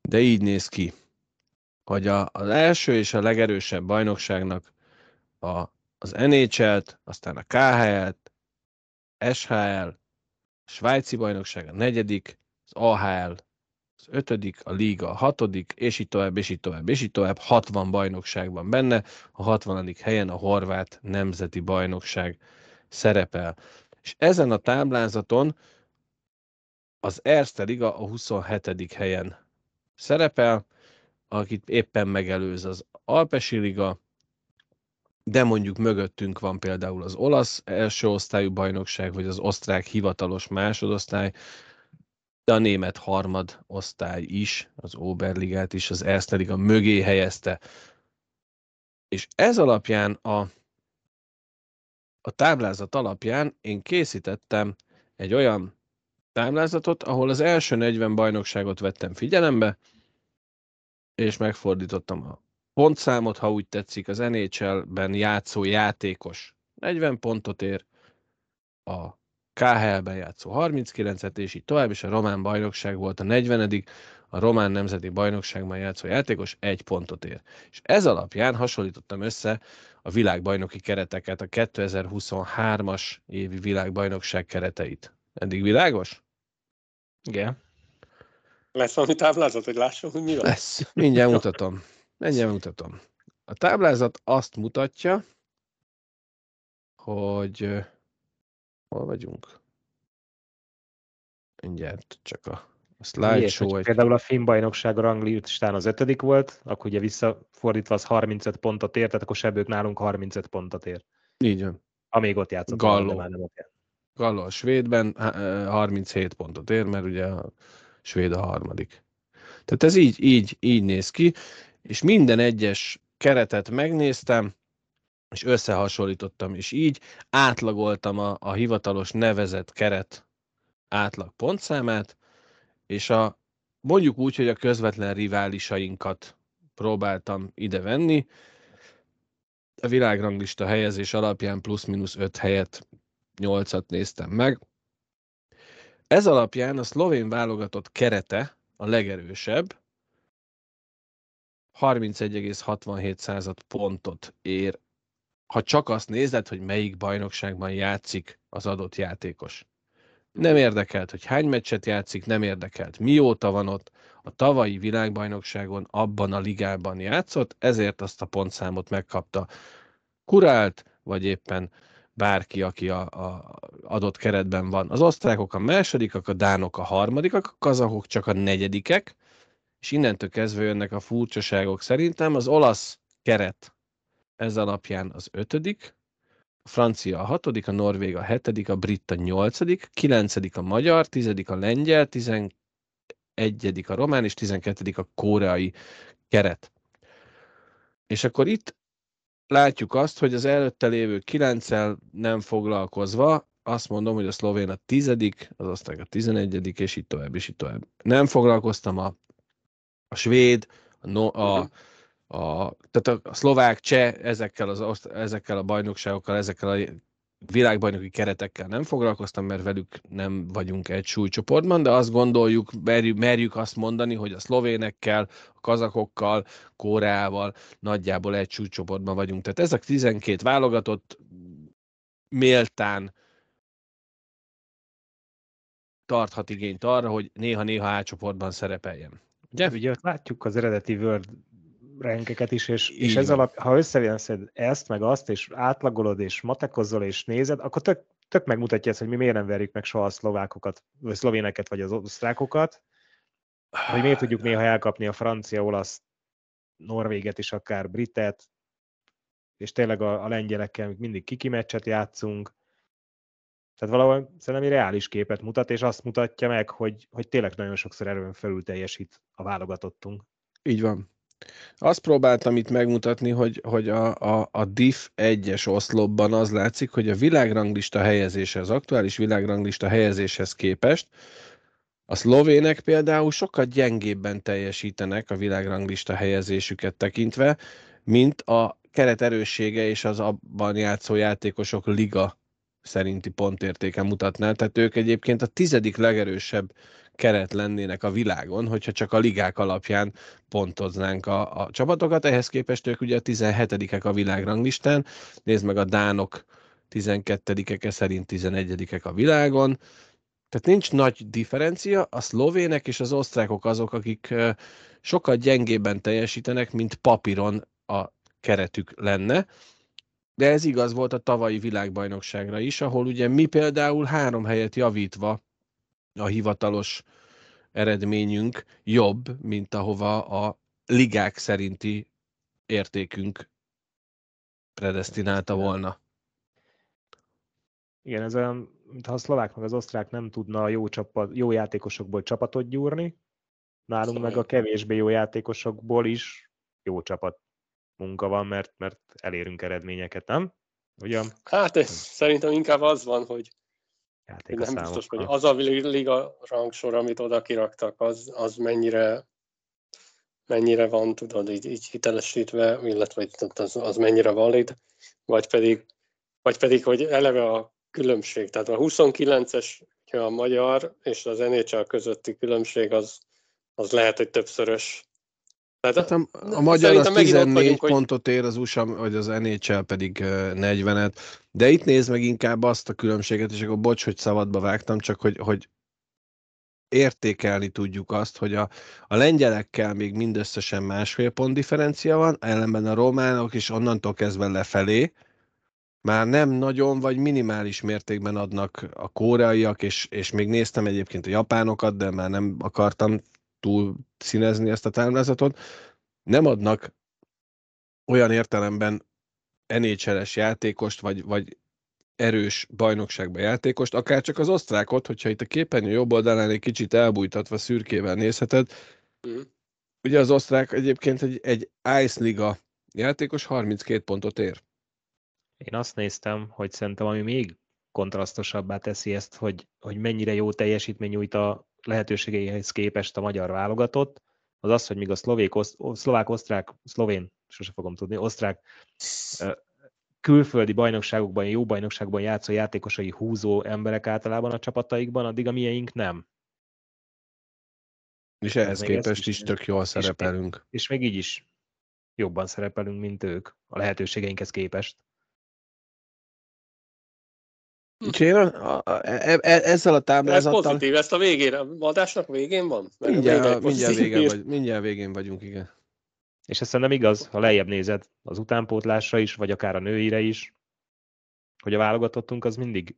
[SPEAKER 2] de így néz ki, hogy a, az első és a legerősebb bajnokságnak a, az NHL-t, aztán a KHL-t, SHL, svájci bajnokság a negyedik, az AHL az ötödik, a Liga a hatodik, és így tovább, és így tovább, és így tovább. 60 bajnokság van benne, a 60. helyen a horvát nemzeti bajnokság szerepel. És ezen a táblázaton az Erste Liga a 27. helyen szerepel, akit éppen megelőz az Alpesi Liga, de mondjuk mögöttünk van például az olasz első osztályú bajnokság, vagy az osztrák hivatalos másodosztály, de a német harmad osztály is, az Oberligát is, az Erste Liga mögé helyezte. És ez alapján a, a táblázat alapján én készítettem egy olyan táblázatot, ahol az első 40 bajnokságot vettem figyelembe, és megfordítottam a pontszámot, ha úgy tetszik, az NHL-ben játszó játékos 40 pontot ér, a KHL-ben játszó 39-et, és így tovább, és a román bajnokság volt a 40 a román nemzeti bajnokságban játszó játékos egy pontot ér. És ez alapján hasonlítottam össze a világbajnoki kereteket, a 2023-as évi világbajnokság kereteit. Eddig világos?
[SPEAKER 4] Igen.
[SPEAKER 1] Lesz valami táblázat, hogy lássam, hogy mi van?
[SPEAKER 2] Lesz. Mindjárt mutatom. Mindjárt mutatom. A táblázat azt mutatja, hogy hol vagyunk? Mindjárt csak a a slideshow.
[SPEAKER 4] Egy... Például a finn bajnokság a ranglistán az ötödik volt, akkor ugye visszafordítva az 35 pontot ért, tehát akkor sebők nálunk 35 pontot ér.
[SPEAKER 2] Így van.
[SPEAKER 4] Amíg ott játszott.
[SPEAKER 2] Galló. Már nem ott. Galló a svédben 37 pontot ér, mert ugye a svéd a harmadik. Tehát ez így, így, így néz ki, és minden egyes keretet megnéztem, és összehasonlítottam, és így átlagoltam a, a hivatalos nevezett keret átlag pontszámát, és a, mondjuk úgy, hogy a közvetlen riválisainkat próbáltam ide venni. A világranglista helyezés alapján plusz-minusz 5 helyet, 8-at néztem meg. Ez alapján a szlovén válogatott kerete a legerősebb, 31,67 pontot ér, ha csak azt nézed, hogy melyik bajnokságban játszik az adott játékos. Nem érdekelt, hogy hány meccset játszik, nem érdekelt, mióta van ott. A tavalyi világbajnokságon abban a ligában játszott, ezért azt a pontszámot megkapta. Kurált, vagy éppen bárki, aki a, a adott keretben van. Az osztrákok a másodikak, a dánok a harmadikak, a kazahok csak a negyedikek, és innentől kezdve jönnek a furcsaságok szerintem. Az olasz keret ez alapján az ötödik, a francia a hatodik, a norvég a hetedik, a brit a nyolcadik, kilencedik a magyar, tizedik a lengyel, tizenegyedik a román, és tizenkettedik a koreai keret. És akkor itt látjuk azt, hogy az előtte lévő kilenccel nem foglalkozva, azt mondom, hogy a szlovén a tizedik, az osztrák a tizenegyedik, és így tovább, és így tovább. Nem foglalkoztam a, a svéd, a, no, a, mhm a, tehát a, a szlovák, cseh ezekkel, az, ezekkel a bajnokságokkal, ezekkel a világbajnoki keretekkel nem foglalkoztam, mert velük nem vagyunk egy súlycsoportban, de azt gondoljuk, merjük, merjük azt mondani, hogy a szlovénekkel, a kazakokkal, Kóreával nagyjából egy súlycsoportban vagyunk. Tehát ezek 12 válogatott méltán tarthat igényt arra, hogy néha-néha átcsoportban szerepeljen.
[SPEAKER 4] Ugye? Ugye látjuk az eredeti World renkeket is, és, és ez alap, ha összeveszed ezt, meg azt, és átlagolod, és matekozol, és nézed, akkor tök, tök megmutatja ezt, hogy mi miért nem verjük meg soha a szlovákokat, vagy szlovéneket, vagy az osztrákokat, hogy miért tudjuk néha elkapni a francia, olasz, norvéget is, akár britet, és tényleg a, a lengyelekkel mindig kikimeccset játszunk, tehát valahol szerintem egy reális képet mutat, és azt mutatja meg, hogy, hogy tényleg nagyon sokszor erőn felül teljesít a válogatottunk.
[SPEAKER 2] Így van. Azt próbáltam itt megmutatni, hogy, hogy a, a, a DIF 1-es oszlopban az látszik, hogy a világranglista helyezése, az aktuális világranglista helyezéshez képest a szlovének például sokkal gyengébben teljesítenek a világranglista helyezésüket tekintve, mint a keret erőssége és az abban játszó játékosok liga szerinti pontértéke mutatná. Tehát ők egyébként a tizedik legerősebb keret lennének a világon, hogyha csak a ligák alapján pontoznánk a, a csapatokat. Ehhez képest ők ugye a 17-ek a világranglistán. Nézd meg a Dánok 12-eke szerint 11-ek a világon. Tehát nincs nagy differencia, a szlovének és az osztrákok azok, akik sokkal gyengébben teljesítenek, mint papíron a keretük lenne. De ez igaz volt a tavalyi világbajnokságra is, ahol ugye mi például három helyet javítva a hivatalos eredményünk jobb, mint ahova a ligák szerinti értékünk predestinálta volna.
[SPEAKER 4] Igen, ez olyan, mintha a szlovák meg az osztrák nem tudna jó, csapat, jó játékosokból csapatot gyúrni, nálunk meg a kevésbé jó játékosokból is jó csapat munka van, mert, mert elérünk eredményeket, nem? Ugyan?
[SPEAKER 1] Hát ez szerintem inkább az van, hogy nem biztos, hogy az a liga rangsor, amit oda kiraktak, az, az mennyire mennyire van, tudod, így, így hitelesítve, illetve az, az mennyire valid, vagy pedig, vagy pedig, hogy eleve a különbség, tehát a 29-es a magyar és az NHL közötti különbség az, az lehet, hogy többszörös.
[SPEAKER 2] Tehát hát a, a magyar az 14 vagyunk, pontot ér, az USA, vagy az NHL pedig 40-et, de itt nézd meg inkább azt a különbséget, és akkor bocs, hogy szabadba vágtam, csak hogy, hogy értékelni tudjuk azt, hogy a, a lengyelekkel még mindösszesen másfél pont differencia van, ellenben a románok is onnantól kezdve lefelé, már nem nagyon vagy minimális mértékben adnak a koreaiak, és, és még néztem egyébként a japánokat, de már nem akartam túl színezni ezt a táblázatot, nem adnak olyan értelemben NHL-es játékost, vagy, vagy erős bajnokságban játékost, akár csak az osztrákot, hogyha itt a képernyő jobb oldalán egy kicsit elbújtatva szürkével nézheted, mm. ugye az osztrák egyébként egy, egy Ice Liga játékos 32 pontot ér.
[SPEAKER 4] Én azt néztem, hogy szerintem ami még kontrasztosabbá teszi ezt, hogy, hogy mennyire jó teljesítmény nyújt a lehetőségeihez képest a magyar válogatott, az az, hogy míg a szlovék, szlovák, osztrák, szlovén, sose fogom tudni, osztrák külföldi bajnokságokban, jó bajnokságban játszó játékosai húzó emberek általában a csapataikban, addig a mieink nem.
[SPEAKER 2] És ehhez képest is, is tök jól szerepelünk.
[SPEAKER 4] És, és még így is jobban szerepelünk, mint ők a lehetőségeinkhez képest.
[SPEAKER 2] És én a, a, e, e, ezzel a táblázattal...
[SPEAKER 1] Ez pozitív, ezt a végére, a adásnak végén van?
[SPEAKER 2] mindjárt, mindjárt, végén vagy, mindjárt végén vagyunk, igen.
[SPEAKER 4] És ez szerintem igaz, ha lejjebb nézed az utánpótlásra is, vagy akár a nőire is, hogy a válogatottunk az mindig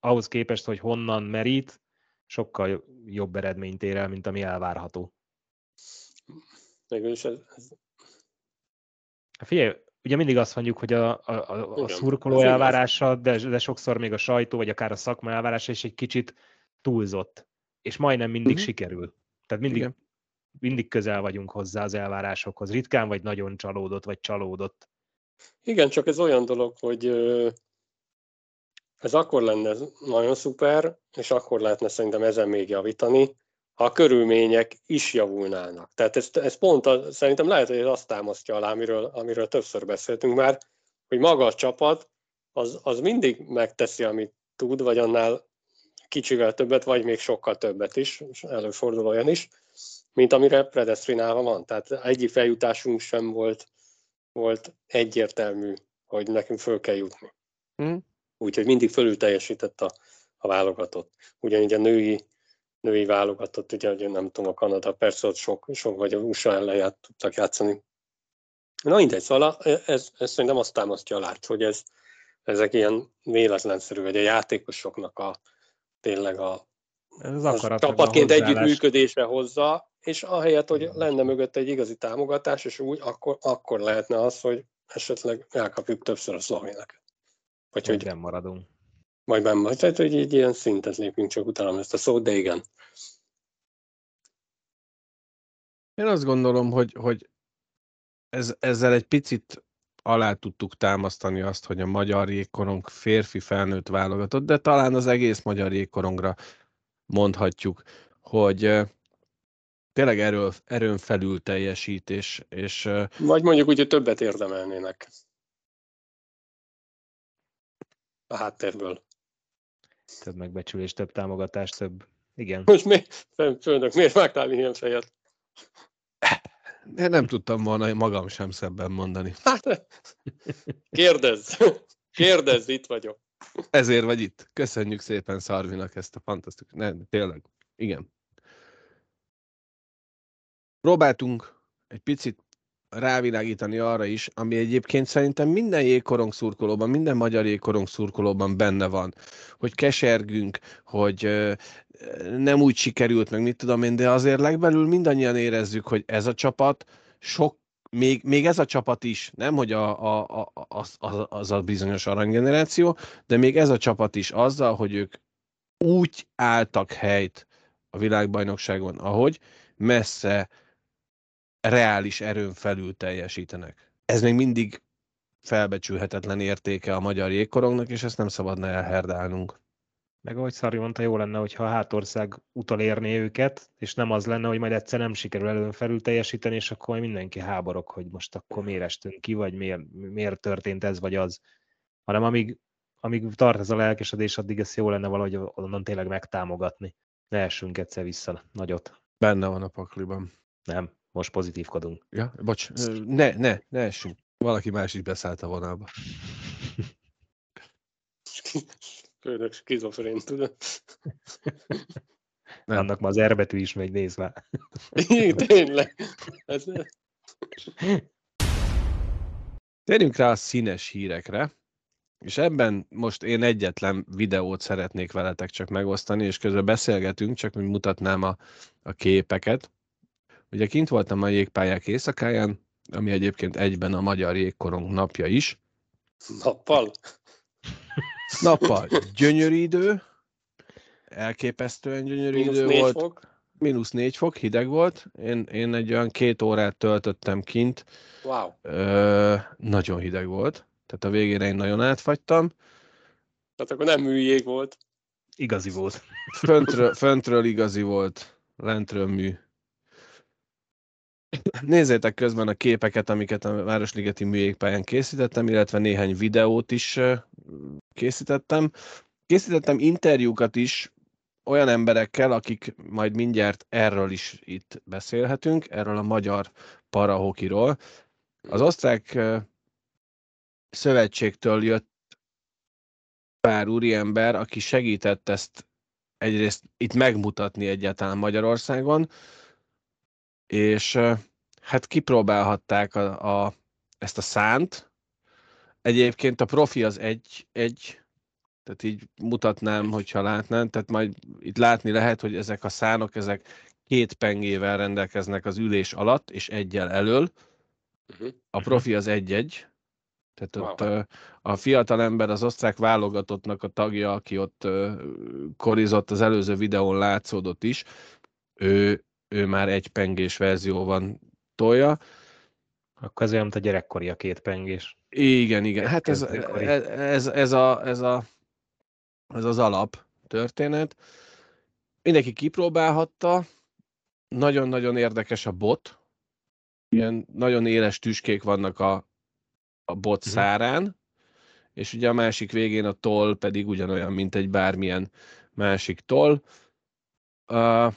[SPEAKER 4] ahhoz képest, hogy honnan merít, sokkal jobb eredményt ér el, mint ami elvárható.
[SPEAKER 1] Mégis ez, ez...
[SPEAKER 4] Figyelj, ugye mindig azt mondjuk, hogy a, a, a, a szurkoló elvárása, de, de sokszor még a sajtó, vagy akár a szakma elvárása is egy kicsit túlzott. És majdnem mindig uh-huh. sikerül. Tehát mindig, Igen. mindig közel vagyunk hozzá az elvárásokhoz. Ritkán vagy nagyon csalódott, vagy csalódott.
[SPEAKER 1] Igen, csak ez olyan dolog, hogy ez akkor lenne nagyon szuper, és akkor lehetne szerintem ezen még javítani, ha a körülmények is javulnának. Tehát ez, ez pont a, szerintem lehet, hogy ez azt támasztja alá, amiről, amiről többször beszéltünk már, hogy maga a csapat az, az mindig megteszi, amit tud, vagy annál kicsivel többet, vagy még sokkal többet is, és előfordul olyan is, mint amire predestinálva van. Tehát egyik feljutásunk sem volt, volt egyértelmű, hogy nekünk föl kell jutni. Hmm. Úgyhogy mindig fölül teljesített a, a válogatott. Ugyanígy a női női válogatott, ugye, hogy nem tudom, a Kanada, persze ott sok, sok vagy a USA ellen ját, tudtak játszani. Na mindegy, szóval ez, ez szerintem azt támasztja alá, hogy ez, ezek ilyen véletlenszerű, vagy a játékosoknak a tényleg a, ez az csapatként együttműködésre hozza, és ahelyett, hogy lenne mögött egy igazi támogatás, és úgy, akkor, akkor lehetne az, hogy esetleg elkapjuk többször a szlovéneket.
[SPEAKER 4] Vagy hogy nem maradunk.
[SPEAKER 1] Majd benne, tehát hogy egy ilyen szintet lépünk, csak utána ezt a szót, de igen.
[SPEAKER 2] Én azt gondolom, hogy, hogy ez, ezzel egy picit alá tudtuk támasztani azt, hogy a magyar jégkorong férfi felnőtt válogatott, de talán az egész magyar jégkorongra mondhatjuk, hogy tényleg erő, erőn felül teljesít, és, és...
[SPEAKER 1] Vagy mondjuk úgy, hogy többet érdemelnének a háttérből.
[SPEAKER 4] Több megbecsülés, több támogatás, több... Igen.
[SPEAKER 1] Most mi, főnök, miért vágtál ilyen fejet?
[SPEAKER 2] Én nem tudtam volna magam sem szebben mondani.
[SPEAKER 1] Hát, kérdezz! Kérdezz, itt vagyok.
[SPEAKER 2] Ezért vagy itt. Köszönjük szépen Szarvinak ezt a fantasztikus... Nem, tényleg. Igen. Próbáltunk egy picit rávilágítani arra is, ami egyébként szerintem minden jégkorong szurkolóban, minden magyar jégkorong szurkolóban benne van, hogy kesergünk, hogy nem úgy sikerült, meg mit tudom én, de azért legbelül mindannyian érezzük, hogy ez a csapat sok még, még ez a csapat is, nem hogy a, a, a, az, az a bizonyos aranygeneráció, de még ez a csapat is azzal, hogy ők úgy álltak helyt a világbajnokságon, ahogy messze reális erőn felül teljesítenek. Ez még mindig felbecsülhetetlen értéke a magyar jégkorongnak, és ezt nem szabadna elherdálnunk.
[SPEAKER 4] Meg ahogy Szari mondta, jó lenne, hogyha a hátország utalérné őket, és nem az lenne, hogy majd egyszer nem sikerül előn felül teljesíteni, és akkor mindenki háborog, hogy most akkor miért estünk ki, vagy miért, miért történt ez, vagy az. Hanem amíg, amíg tart ez a lelkesedés, addig ez jó lenne valahogy onnan tényleg megtámogatni. Ne essünk egyszer vissza nagyot.
[SPEAKER 2] Benne van a pakliban.
[SPEAKER 4] Nem, most pozitívkodunk.
[SPEAKER 2] Ja, bocs, ne, ne, ne essünk. Valaki más is beszállt a vonalba.
[SPEAKER 1] Főnök skizofrén, tudod?
[SPEAKER 4] Nem. Annak ma az erbetű is még nézve.
[SPEAKER 1] Igen, tényleg. Ez...
[SPEAKER 2] Térjünk rá a színes hírekre, és ebben most én egyetlen videót szeretnék veletek csak megosztani, és közben beszélgetünk, csak hogy mutatnám a, a képeket. Ugye kint voltam a jégpályák éjszakáján, ami egyébként egyben a Magyar Jégkorong napja is.
[SPEAKER 1] Nappal?
[SPEAKER 2] Nappal gyönyörű idő, elképesztően gyönyörű Minusz idő volt. Fok. Minusz négy fok, hideg volt. Én, én egy olyan két órát töltöttem kint.
[SPEAKER 1] Wow.
[SPEAKER 2] Ö, nagyon hideg volt. Tehát a végére én nagyon átfagytam.
[SPEAKER 1] Tehát akkor nem műjég volt.
[SPEAKER 4] Igazi volt.
[SPEAKER 2] Föntről, föntről igazi volt, lentről mű. Nézzétek közben a képeket, amiket a Városligeti műjégpályán készítettem, illetve néhány videót is készítettem. Készítettem interjúkat is olyan emberekkel, akik majd mindjárt erről is itt beszélhetünk, erről a magyar parahokiról. Az osztrák szövetségtől jött pár úriember, aki segített ezt egyrészt itt megmutatni egyáltalán Magyarországon, és hát kipróbálhatták a, a, ezt a szánt. Egyébként a profi az egy, egy tehát így mutatnám, hogyha látnám, tehát majd itt látni lehet, hogy ezek a szánok, ezek két pengével rendelkeznek az ülés alatt, és egyel elől. Uh-huh. A profi az egy-egy, tehát wow. ott a fiatal ember az osztrák válogatottnak a tagja, aki ott korizott, az előző videón látszódott is, ő, ő már egy pengés verzióban tolja.
[SPEAKER 4] Akkor ez olyan, mint a gyerekkori a két pengés.
[SPEAKER 2] Igen, igen. Hát ez, ez, ez, ez, a, ez, a, ez az alap történet. Mindenki kipróbálhatta. Nagyon-nagyon érdekes a bot. Ilyen nagyon éles tüskék vannak a, a bot uh-huh. szárán, és ugye a másik végén a toll pedig ugyanolyan, mint egy bármilyen másik toll. Uh,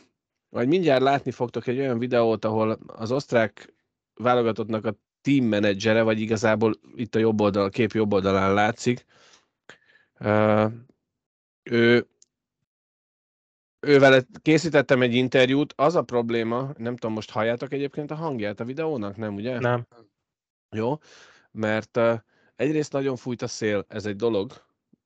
[SPEAKER 2] majd mindjárt látni fogtok egy olyan videót, ahol az osztrák válogatottnak a team menedzsere, vagy igazából itt a jobb oldal, a kép jobb oldalán látszik, uh, ő ővel készítettem egy interjút, az a probléma, nem tudom, most halljátok egyébként a hangját a videónak, nem ugye?
[SPEAKER 4] Nem.
[SPEAKER 2] Jó, mert uh, egyrészt nagyon fújt a szél, ez egy dolog,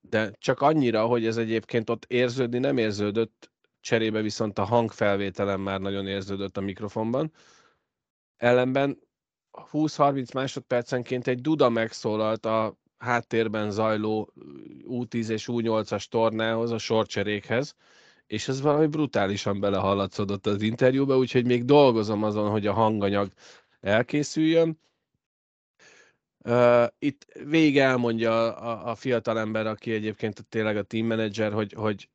[SPEAKER 2] de csak annyira, hogy ez egyébként ott érződni nem érződött, cserébe viszont a hangfelvételem már nagyon érződött a mikrofonban. Ellenben 20-30 másodpercenként egy duda megszólalt a háttérben zajló U10 és U8-as tornához, a sorcserékhez, és ez valami brutálisan belehallatszódott az interjúba, úgyhogy még dolgozom azon, hogy a hanganyag elkészüljön. Uh, itt végig elmondja a, a fiatal ember, aki egyébként tényleg a team manager, hogy, hogy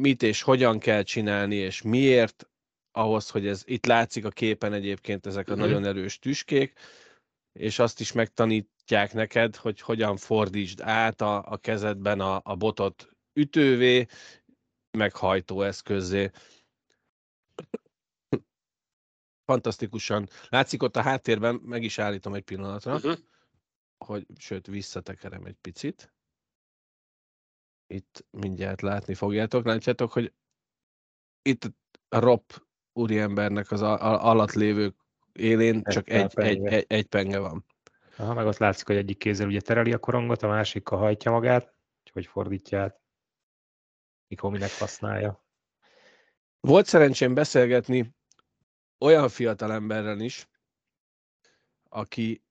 [SPEAKER 2] mit és hogyan kell csinálni, és miért, ahhoz, hogy ez itt látszik a képen egyébként ezek a uh-huh. nagyon erős tüskék, és azt is megtanítják neked, hogy hogyan fordítsd át a, a kezedben a, a botot ütővé, meg hajtóeszközzé. Fantasztikusan. Látszik ott a háttérben, meg is állítom egy pillanatra, uh-huh. hogy, sőt, visszatekerem egy picit. Itt mindjárt látni fogjátok. Látjátok, hogy itt a Rob úriembernek az alatt lévő élén egy csak egy, egy, egy, egy penge van.
[SPEAKER 4] Aha, meg ott látszik, hogy egyik kézzel ugye tereli a korongot, a másikkal hajtja magát, hogy fordítja át, mikor minek használja.
[SPEAKER 2] Volt szerencsém beszélgetni olyan fiatal emberrel is, aki,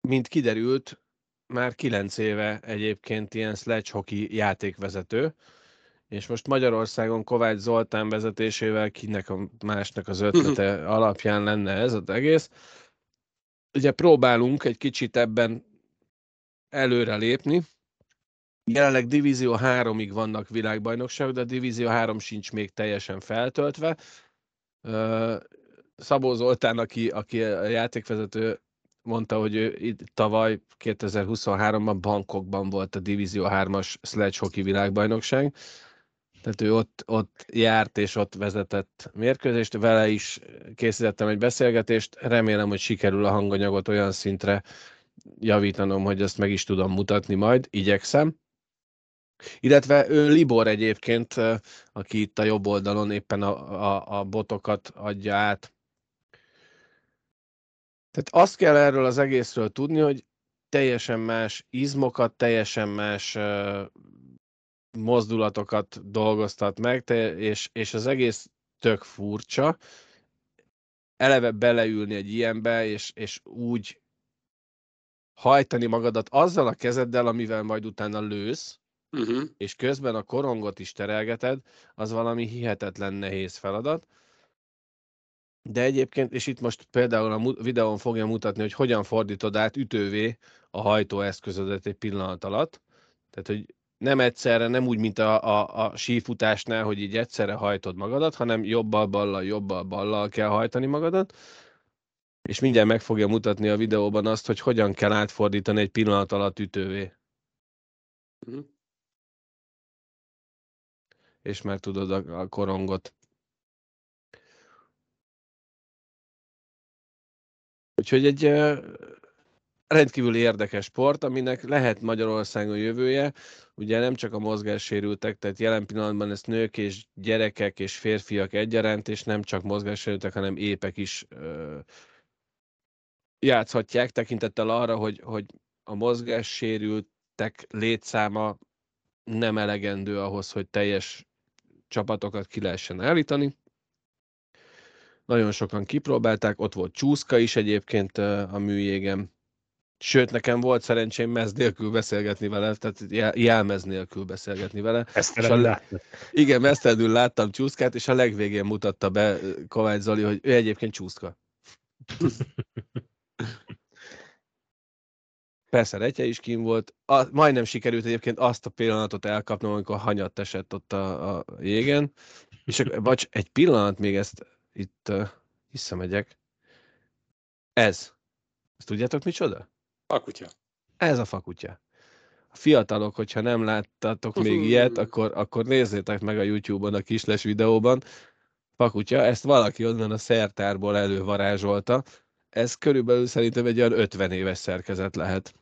[SPEAKER 2] mint kiderült, már kilenc éve egyébként ilyen sledge hockey játékvezető, és most Magyarországon Kovács Zoltán vezetésével, kinek a másnak az ötlete alapján lenne ez az egész. Ugye próbálunk egy kicsit ebben előre lépni. Jelenleg Divízió 3-ig vannak világbajnokságok, de a Divízió 3 sincs még teljesen feltöltve. Szabó Zoltán, aki, aki a játékvezető, mondta, hogy ő itt tavaly 2023-ban Bangkokban volt a Divízió 3-as sledge hockey világbajnokság, Tehát ő ott, ott járt és ott vezetett mérkőzést, vele is készítettem egy beszélgetést, remélem, hogy sikerül a hanganyagot olyan szintre javítanom, hogy ezt meg is tudom mutatni majd, igyekszem. Illetve ő Libor egyébként, aki itt a jobb oldalon éppen a, a, a botokat adja át. Tehát azt kell erről az egészről tudni, hogy teljesen más izmokat, teljesen más mozdulatokat dolgoztat meg, és, és az egész tök furcsa. Eleve beleülni egy ilyenbe, és, és úgy hajtani magadat azzal a kezeddel, amivel majd utána lősz, uh-huh. és közben a korongot is terelgeted, az valami hihetetlen nehéz feladat. De egyébként, és itt most például a videón fogja mutatni, hogy hogyan fordítod át ütővé a hajtóeszközödet egy pillanat alatt. Tehát, hogy nem egyszerre, nem úgy, mint a, a, a sífutásnál, hogy így egyszerre hajtod magadat, hanem jobbal, ballal, jobbal, ballal kell hajtani magadat. És mindjárt meg fogja mutatni a videóban azt, hogy hogyan kell átfordítani egy pillanat alatt ütővé. Uh-huh. És már tudod a, a korongot. Úgyhogy egy rendkívül érdekes sport, aminek lehet Magyarországon jövője. Ugye nem csak a mozgássérültek, tehát jelen pillanatban ezt nők és gyerekek és férfiak egyaránt, és nem csak mozgássérültek, hanem épek is ö, játszhatják, tekintettel arra, hogy, hogy a mozgássérültek létszáma nem elegendő ahhoz, hogy teljes csapatokat ki lehessen állítani. Nagyon sokan kipróbálták, ott volt csúszka is egyébként a műjégem. Sőt, nekem volt szerencsém mez nélkül beszélgetni vele, tehát jelmez nélkül beszélgetni vele.
[SPEAKER 4] Ezt a.
[SPEAKER 2] Igen, mesztelenül láttam csúszkát, és a legvégén mutatta be Kovács Zoli, hogy ő egyébként csúszka. Persze, Retje is kim volt. A, majdnem sikerült egyébként azt a pillanatot elkapnom, amikor hanyat esett ott a, a jégen. És vagy egy pillanat még ezt itt uh, visszamegyek. Ez. Ezt tudjátok micsoda?
[SPEAKER 1] Fakutya.
[SPEAKER 2] Ez a fakutya. A fiatalok, hogyha nem láttatok még ilyet, akkor, akkor nézzétek meg a YouTube-on a kisles videóban. Fakutya, ezt valaki onnan a szertárból elővarázsolta. Ez körülbelül szerintem egy olyan 50 éves szerkezet lehet.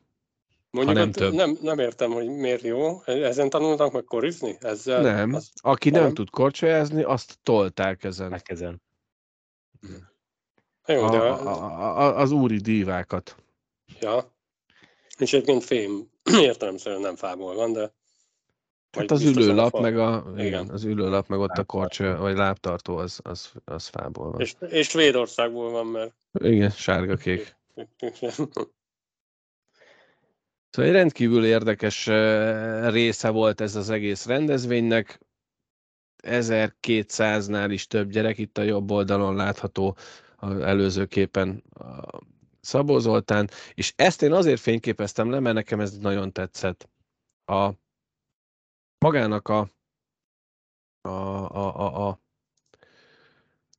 [SPEAKER 1] Mondjuk nem, több. Nem, nem értem, hogy miért jó. Ezen tanultak meg korizni? Ezzel,
[SPEAKER 2] nem. Azt, Aki nem, nem tud korcsolyázni, azt tolták ezen.
[SPEAKER 4] ezen.
[SPEAKER 2] Jó, de... a, a, a, az úri dívákat.
[SPEAKER 1] Ja. És egyébként fém értelemszerűen nem fából van, de...
[SPEAKER 2] Hát az ülőlap, meg a, igen. igen. az ülőlap, meg ott a korcső, vagy lábtartó, az, az, az fából van.
[SPEAKER 1] És, és Svédországból van, mert...
[SPEAKER 2] Igen, sárga-kék. Szóval egy rendkívül érdekes része volt ez az egész rendezvénynek. 1200-nál is több gyerek, itt a jobb oldalon látható az előző képen a Szabó Zoltán, és ezt én azért fényképeztem le, mert nekem ez nagyon tetszett. A magának a a, a, a, a,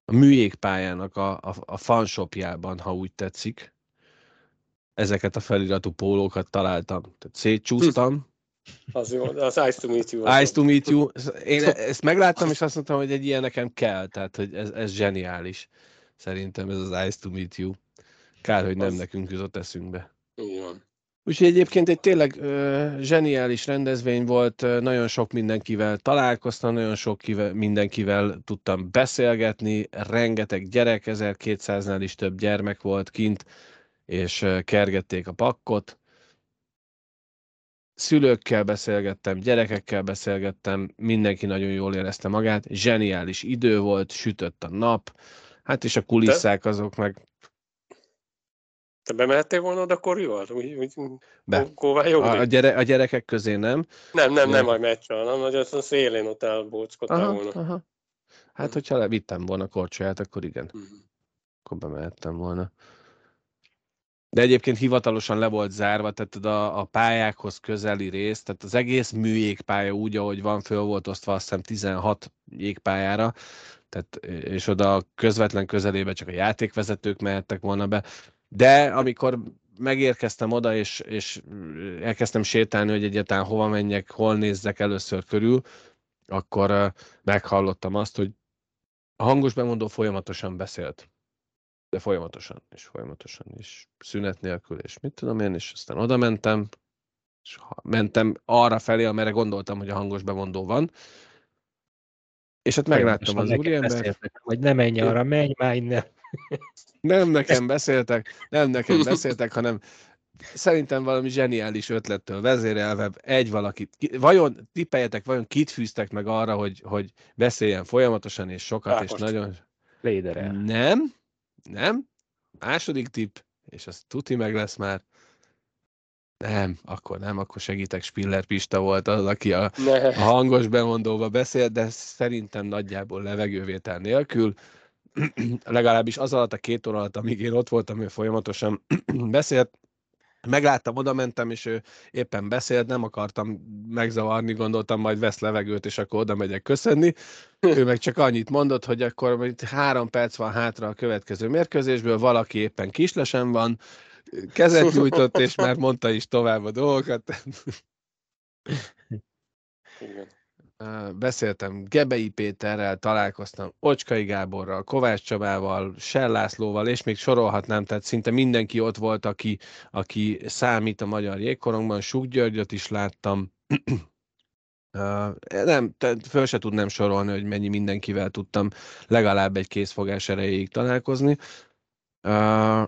[SPEAKER 2] a műjégpályának a, a, a fanshopjában, ha úgy tetszik, ezeket a feliratú pólókat találtam. Tehát szétcsúsztam.
[SPEAKER 1] Az jó, az Ice to Meet You.
[SPEAKER 2] Ice to Meet You. Én ezt megláttam, és azt mondtam, hogy egy ilyen nekem kell, tehát hogy ez, ez zseniális. Szerintem ez az Ice to Meet You. Kár, hogy nem az... nekünk jutott eszünkbe.
[SPEAKER 1] Igen.
[SPEAKER 2] Úgyhogy egyébként egy tényleg ö, zseniális rendezvény volt, nagyon sok mindenkivel találkoztam, nagyon sok kivel, mindenkivel tudtam beszélgetni, rengeteg gyerek, 1200-nál is több gyermek volt kint, és kergették a pakkot. Szülőkkel beszélgettem, gyerekekkel beszélgettem, mindenki nagyon jól érezte magát, zseniális idő volt, sütött a nap, hát és a kulisszák azok meg
[SPEAKER 1] te bemehettél volna oda Korival? Úgy, úgy,
[SPEAKER 2] Be. A, a, gyere, a gyerekek közé nem.
[SPEAKER 1] Nem, nem, nem a meccsel, nem, hogy a szélén ott elbóckodtál volna. Aha.
[SPEAKER 2] Hát, hmm. hogyha levittem volna korcsolyát, akkor igen. Hmm. Akkor bemehettem volna. De egyébként hivatalosan le volt zárva, tehát a, a pályákhoz közeli rész, tehát az egész műjégpálya úgy, ahogy van, föl volt osztva azt hiszem 16 jégpályára, tehát, és oda közvetlen közelébe csak a játékvezetők mehettek volna be. De amikor megérkeztem oda, és, és elkezdtem sétálni, hogy egyáltalán hova menjek, hol nézzek először körül, akkor meghallottam azt, hogy a hangos bemondó folyamatosan beszélt. De folyamatosan, és folyamatosan, és szünet nélkül, és mit tudom én, és aztán oda mentem, és mentem arra felé, amire gondoltam, hogy a hangos bemondó van, és hát megláttam az úriember.
[SPEAKER 4] Hogy ne menj arra, menj már innen.
[SPEAKER 2] Nem nekem beszéltek, nem nekem beszéltek, hanem szerintem valami zseniális ötlettől vezérelve egy valakit, vajon, tippeljetek, vajon kit fűztek meg arra, hogy, hogy beszéljen folyamatosan és sokat, Ákost. és nagyon...
[SPEAKER 4] Léderel.
[SPEAKER 2] Nem, nem. Második tipp, és az tuti meg lesz már. Nem, akkor nem, akkor segítek, Spiller Pista volt az, aki a, a hangos bemondóba beszélt, de szerintem nagyjából levegővétel nélkül. Legalábbis az alatt a két óra alatt, amíg én ott voltam, ő folyamatosan beszélt, Megláttam, oda mentem, és ő éppen beszélt, nem akartam megzavarni, gondoltam, majd vesz levegőt, és akkor oda megyek köszönni. Ő meg csak annyit mondott, hogy akkor három perc van hátra a következő mérkőzésből, valaki éppen kislesen van, kezet nyújtott, és már mondta is tovább a dolgokat. Igen beszéltem Gebei Péterrel, találkoztam Ocskai Gáborral, Kovács Csabával, Sellászlóval, és még sorolhatnám, tehát szinte mindenki ott volt, aki, aki számít a magyar jégkorongban, Suk Györgyöt is láttam, Uh, nem, föl se tudnám sorolni, hogy mennyi mindenkivel tudtam legalább egy készfogás erejéig találkozni. Uh,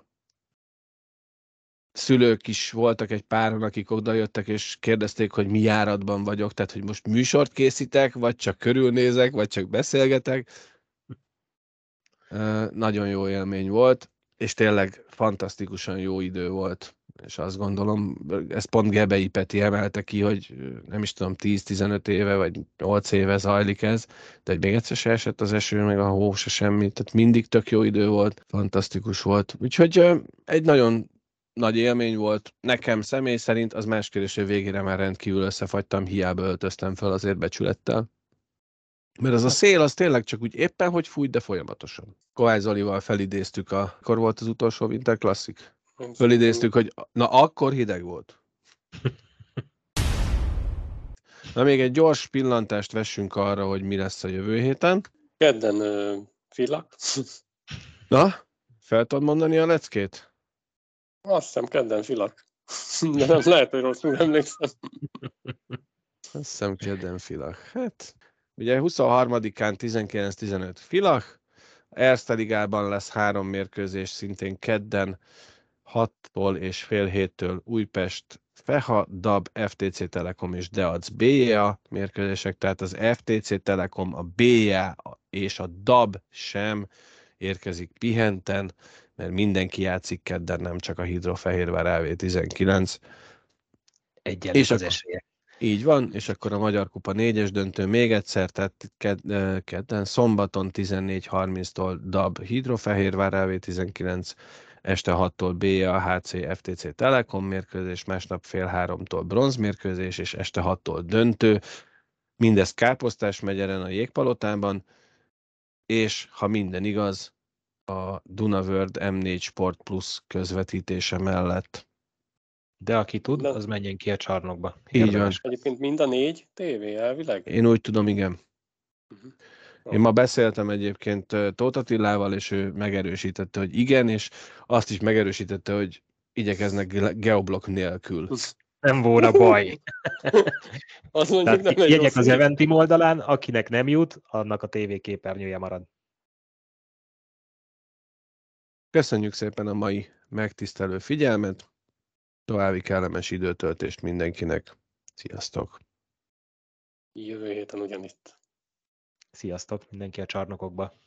[SPEAKER 2] szülők is voltak egy páran, akik oda jöttek, és kérdezték, hogy mi járatban vagyok, tehát hogy most műsort készítek, vagy csak körülnézek, vagy csak beszélgetek. Nagyon jó élmény volt, és tényleg fantasztikusan jó idő volt, és azt gondolom, ez pont Gebei Peti emelte ki, hogy nem is tudom, 10-15 éve, vagy 8 éve zajlik ez, de hogy még egyszer se esett az eső, meg a hó se semmi, tehát mindig tök jó idő volt, fantasztikus volt. Úgyhogy egy nagyon nagy élmény volt. Nekem személy szerint az más kérdés, hogy végére már rendkívül összefagytam, hiába öltöztem fel azért becsülettel. Mert az a hát- szél, az tényleg csak úgy éppen, hogy fújt, de folyamatosan. Kovács Zolival felidéztük, a, akkor volt az utolsó Winter Classic. Felidéztük, hogy na akkor hideg volt. Na még egy gyors pillantást vessünk arra, hogy mi lesz a jövő héten.
[SPEAKER 1] Kedden uh, filak.
[SPEAKER 2] Na, fel tudod mondani a leckét?
[SPEAKER 1] Azt hiszem kedden filak. De nem lehet, hogy rosszul emlékszem.
[SPEAKER 2] Azt hiszem kedden filak. Hát, ugye 23-án 19-15 filak, Erste Ligában lesz három mérkőzés, szintén kedden 6-tól és fél héttől Újpest, Feha, DAB, FTC Telekom és Deac BA mérkőzések, tehát az FTC Telekom, a BA és a DAB sem érkezik pihenten mert mindenki játszik kedden, nem csak a Hidrofehérvár LV19.
[SPEAKER 4] Egyenlő és az esélye.
[SPEAKER 2] Így van, és akkor a Magyar Kupa négyes döntő még egyszer, tehát kedden, szombaton 14.30-tól DAB Hidrofehérvár LV19, este 6-tól BA HC FTC Telekom mérkőzés, másnap fél háromtól bronzmérkőzés, és este 6-tól döntő. Mindez Káposztás megyeren a Jégpalotában, és ha minden igaz, a Dunavörd M4 Sport Plus közvetítése mellett.
[SPEAKER 4] De aki tud, De... az menjen ki a csarnokba.
[SPEAKER 2] Így van.
[SPEAKER 1] Egyébként mind a négy tévé elvileg?
[SPEAKER 2] Én úgy tudom, igen. Uh-huh. Én ma beszéltem egyébként Tóth Attilával, és ő megerősítette, hogy igen, és azt is megerősítette, hogy igyekeznek geoblok nélkül.
[SPEAKER 4] Nem volna baj. az mondjuk nem jegyek az Eventim oldalán, akinek nem jut, annak a tévéképernyője marad.
[SPEAKER 2] Köszönjük szépen a mai megtisztelő figyelmet, további kellemes időtöltést mindenkinek. Sziasztok!
[SPEAKER 1] Jövő héten ugyanitt.
[SPEAKER 4] Sziasztok, mindenki a csarnokokba.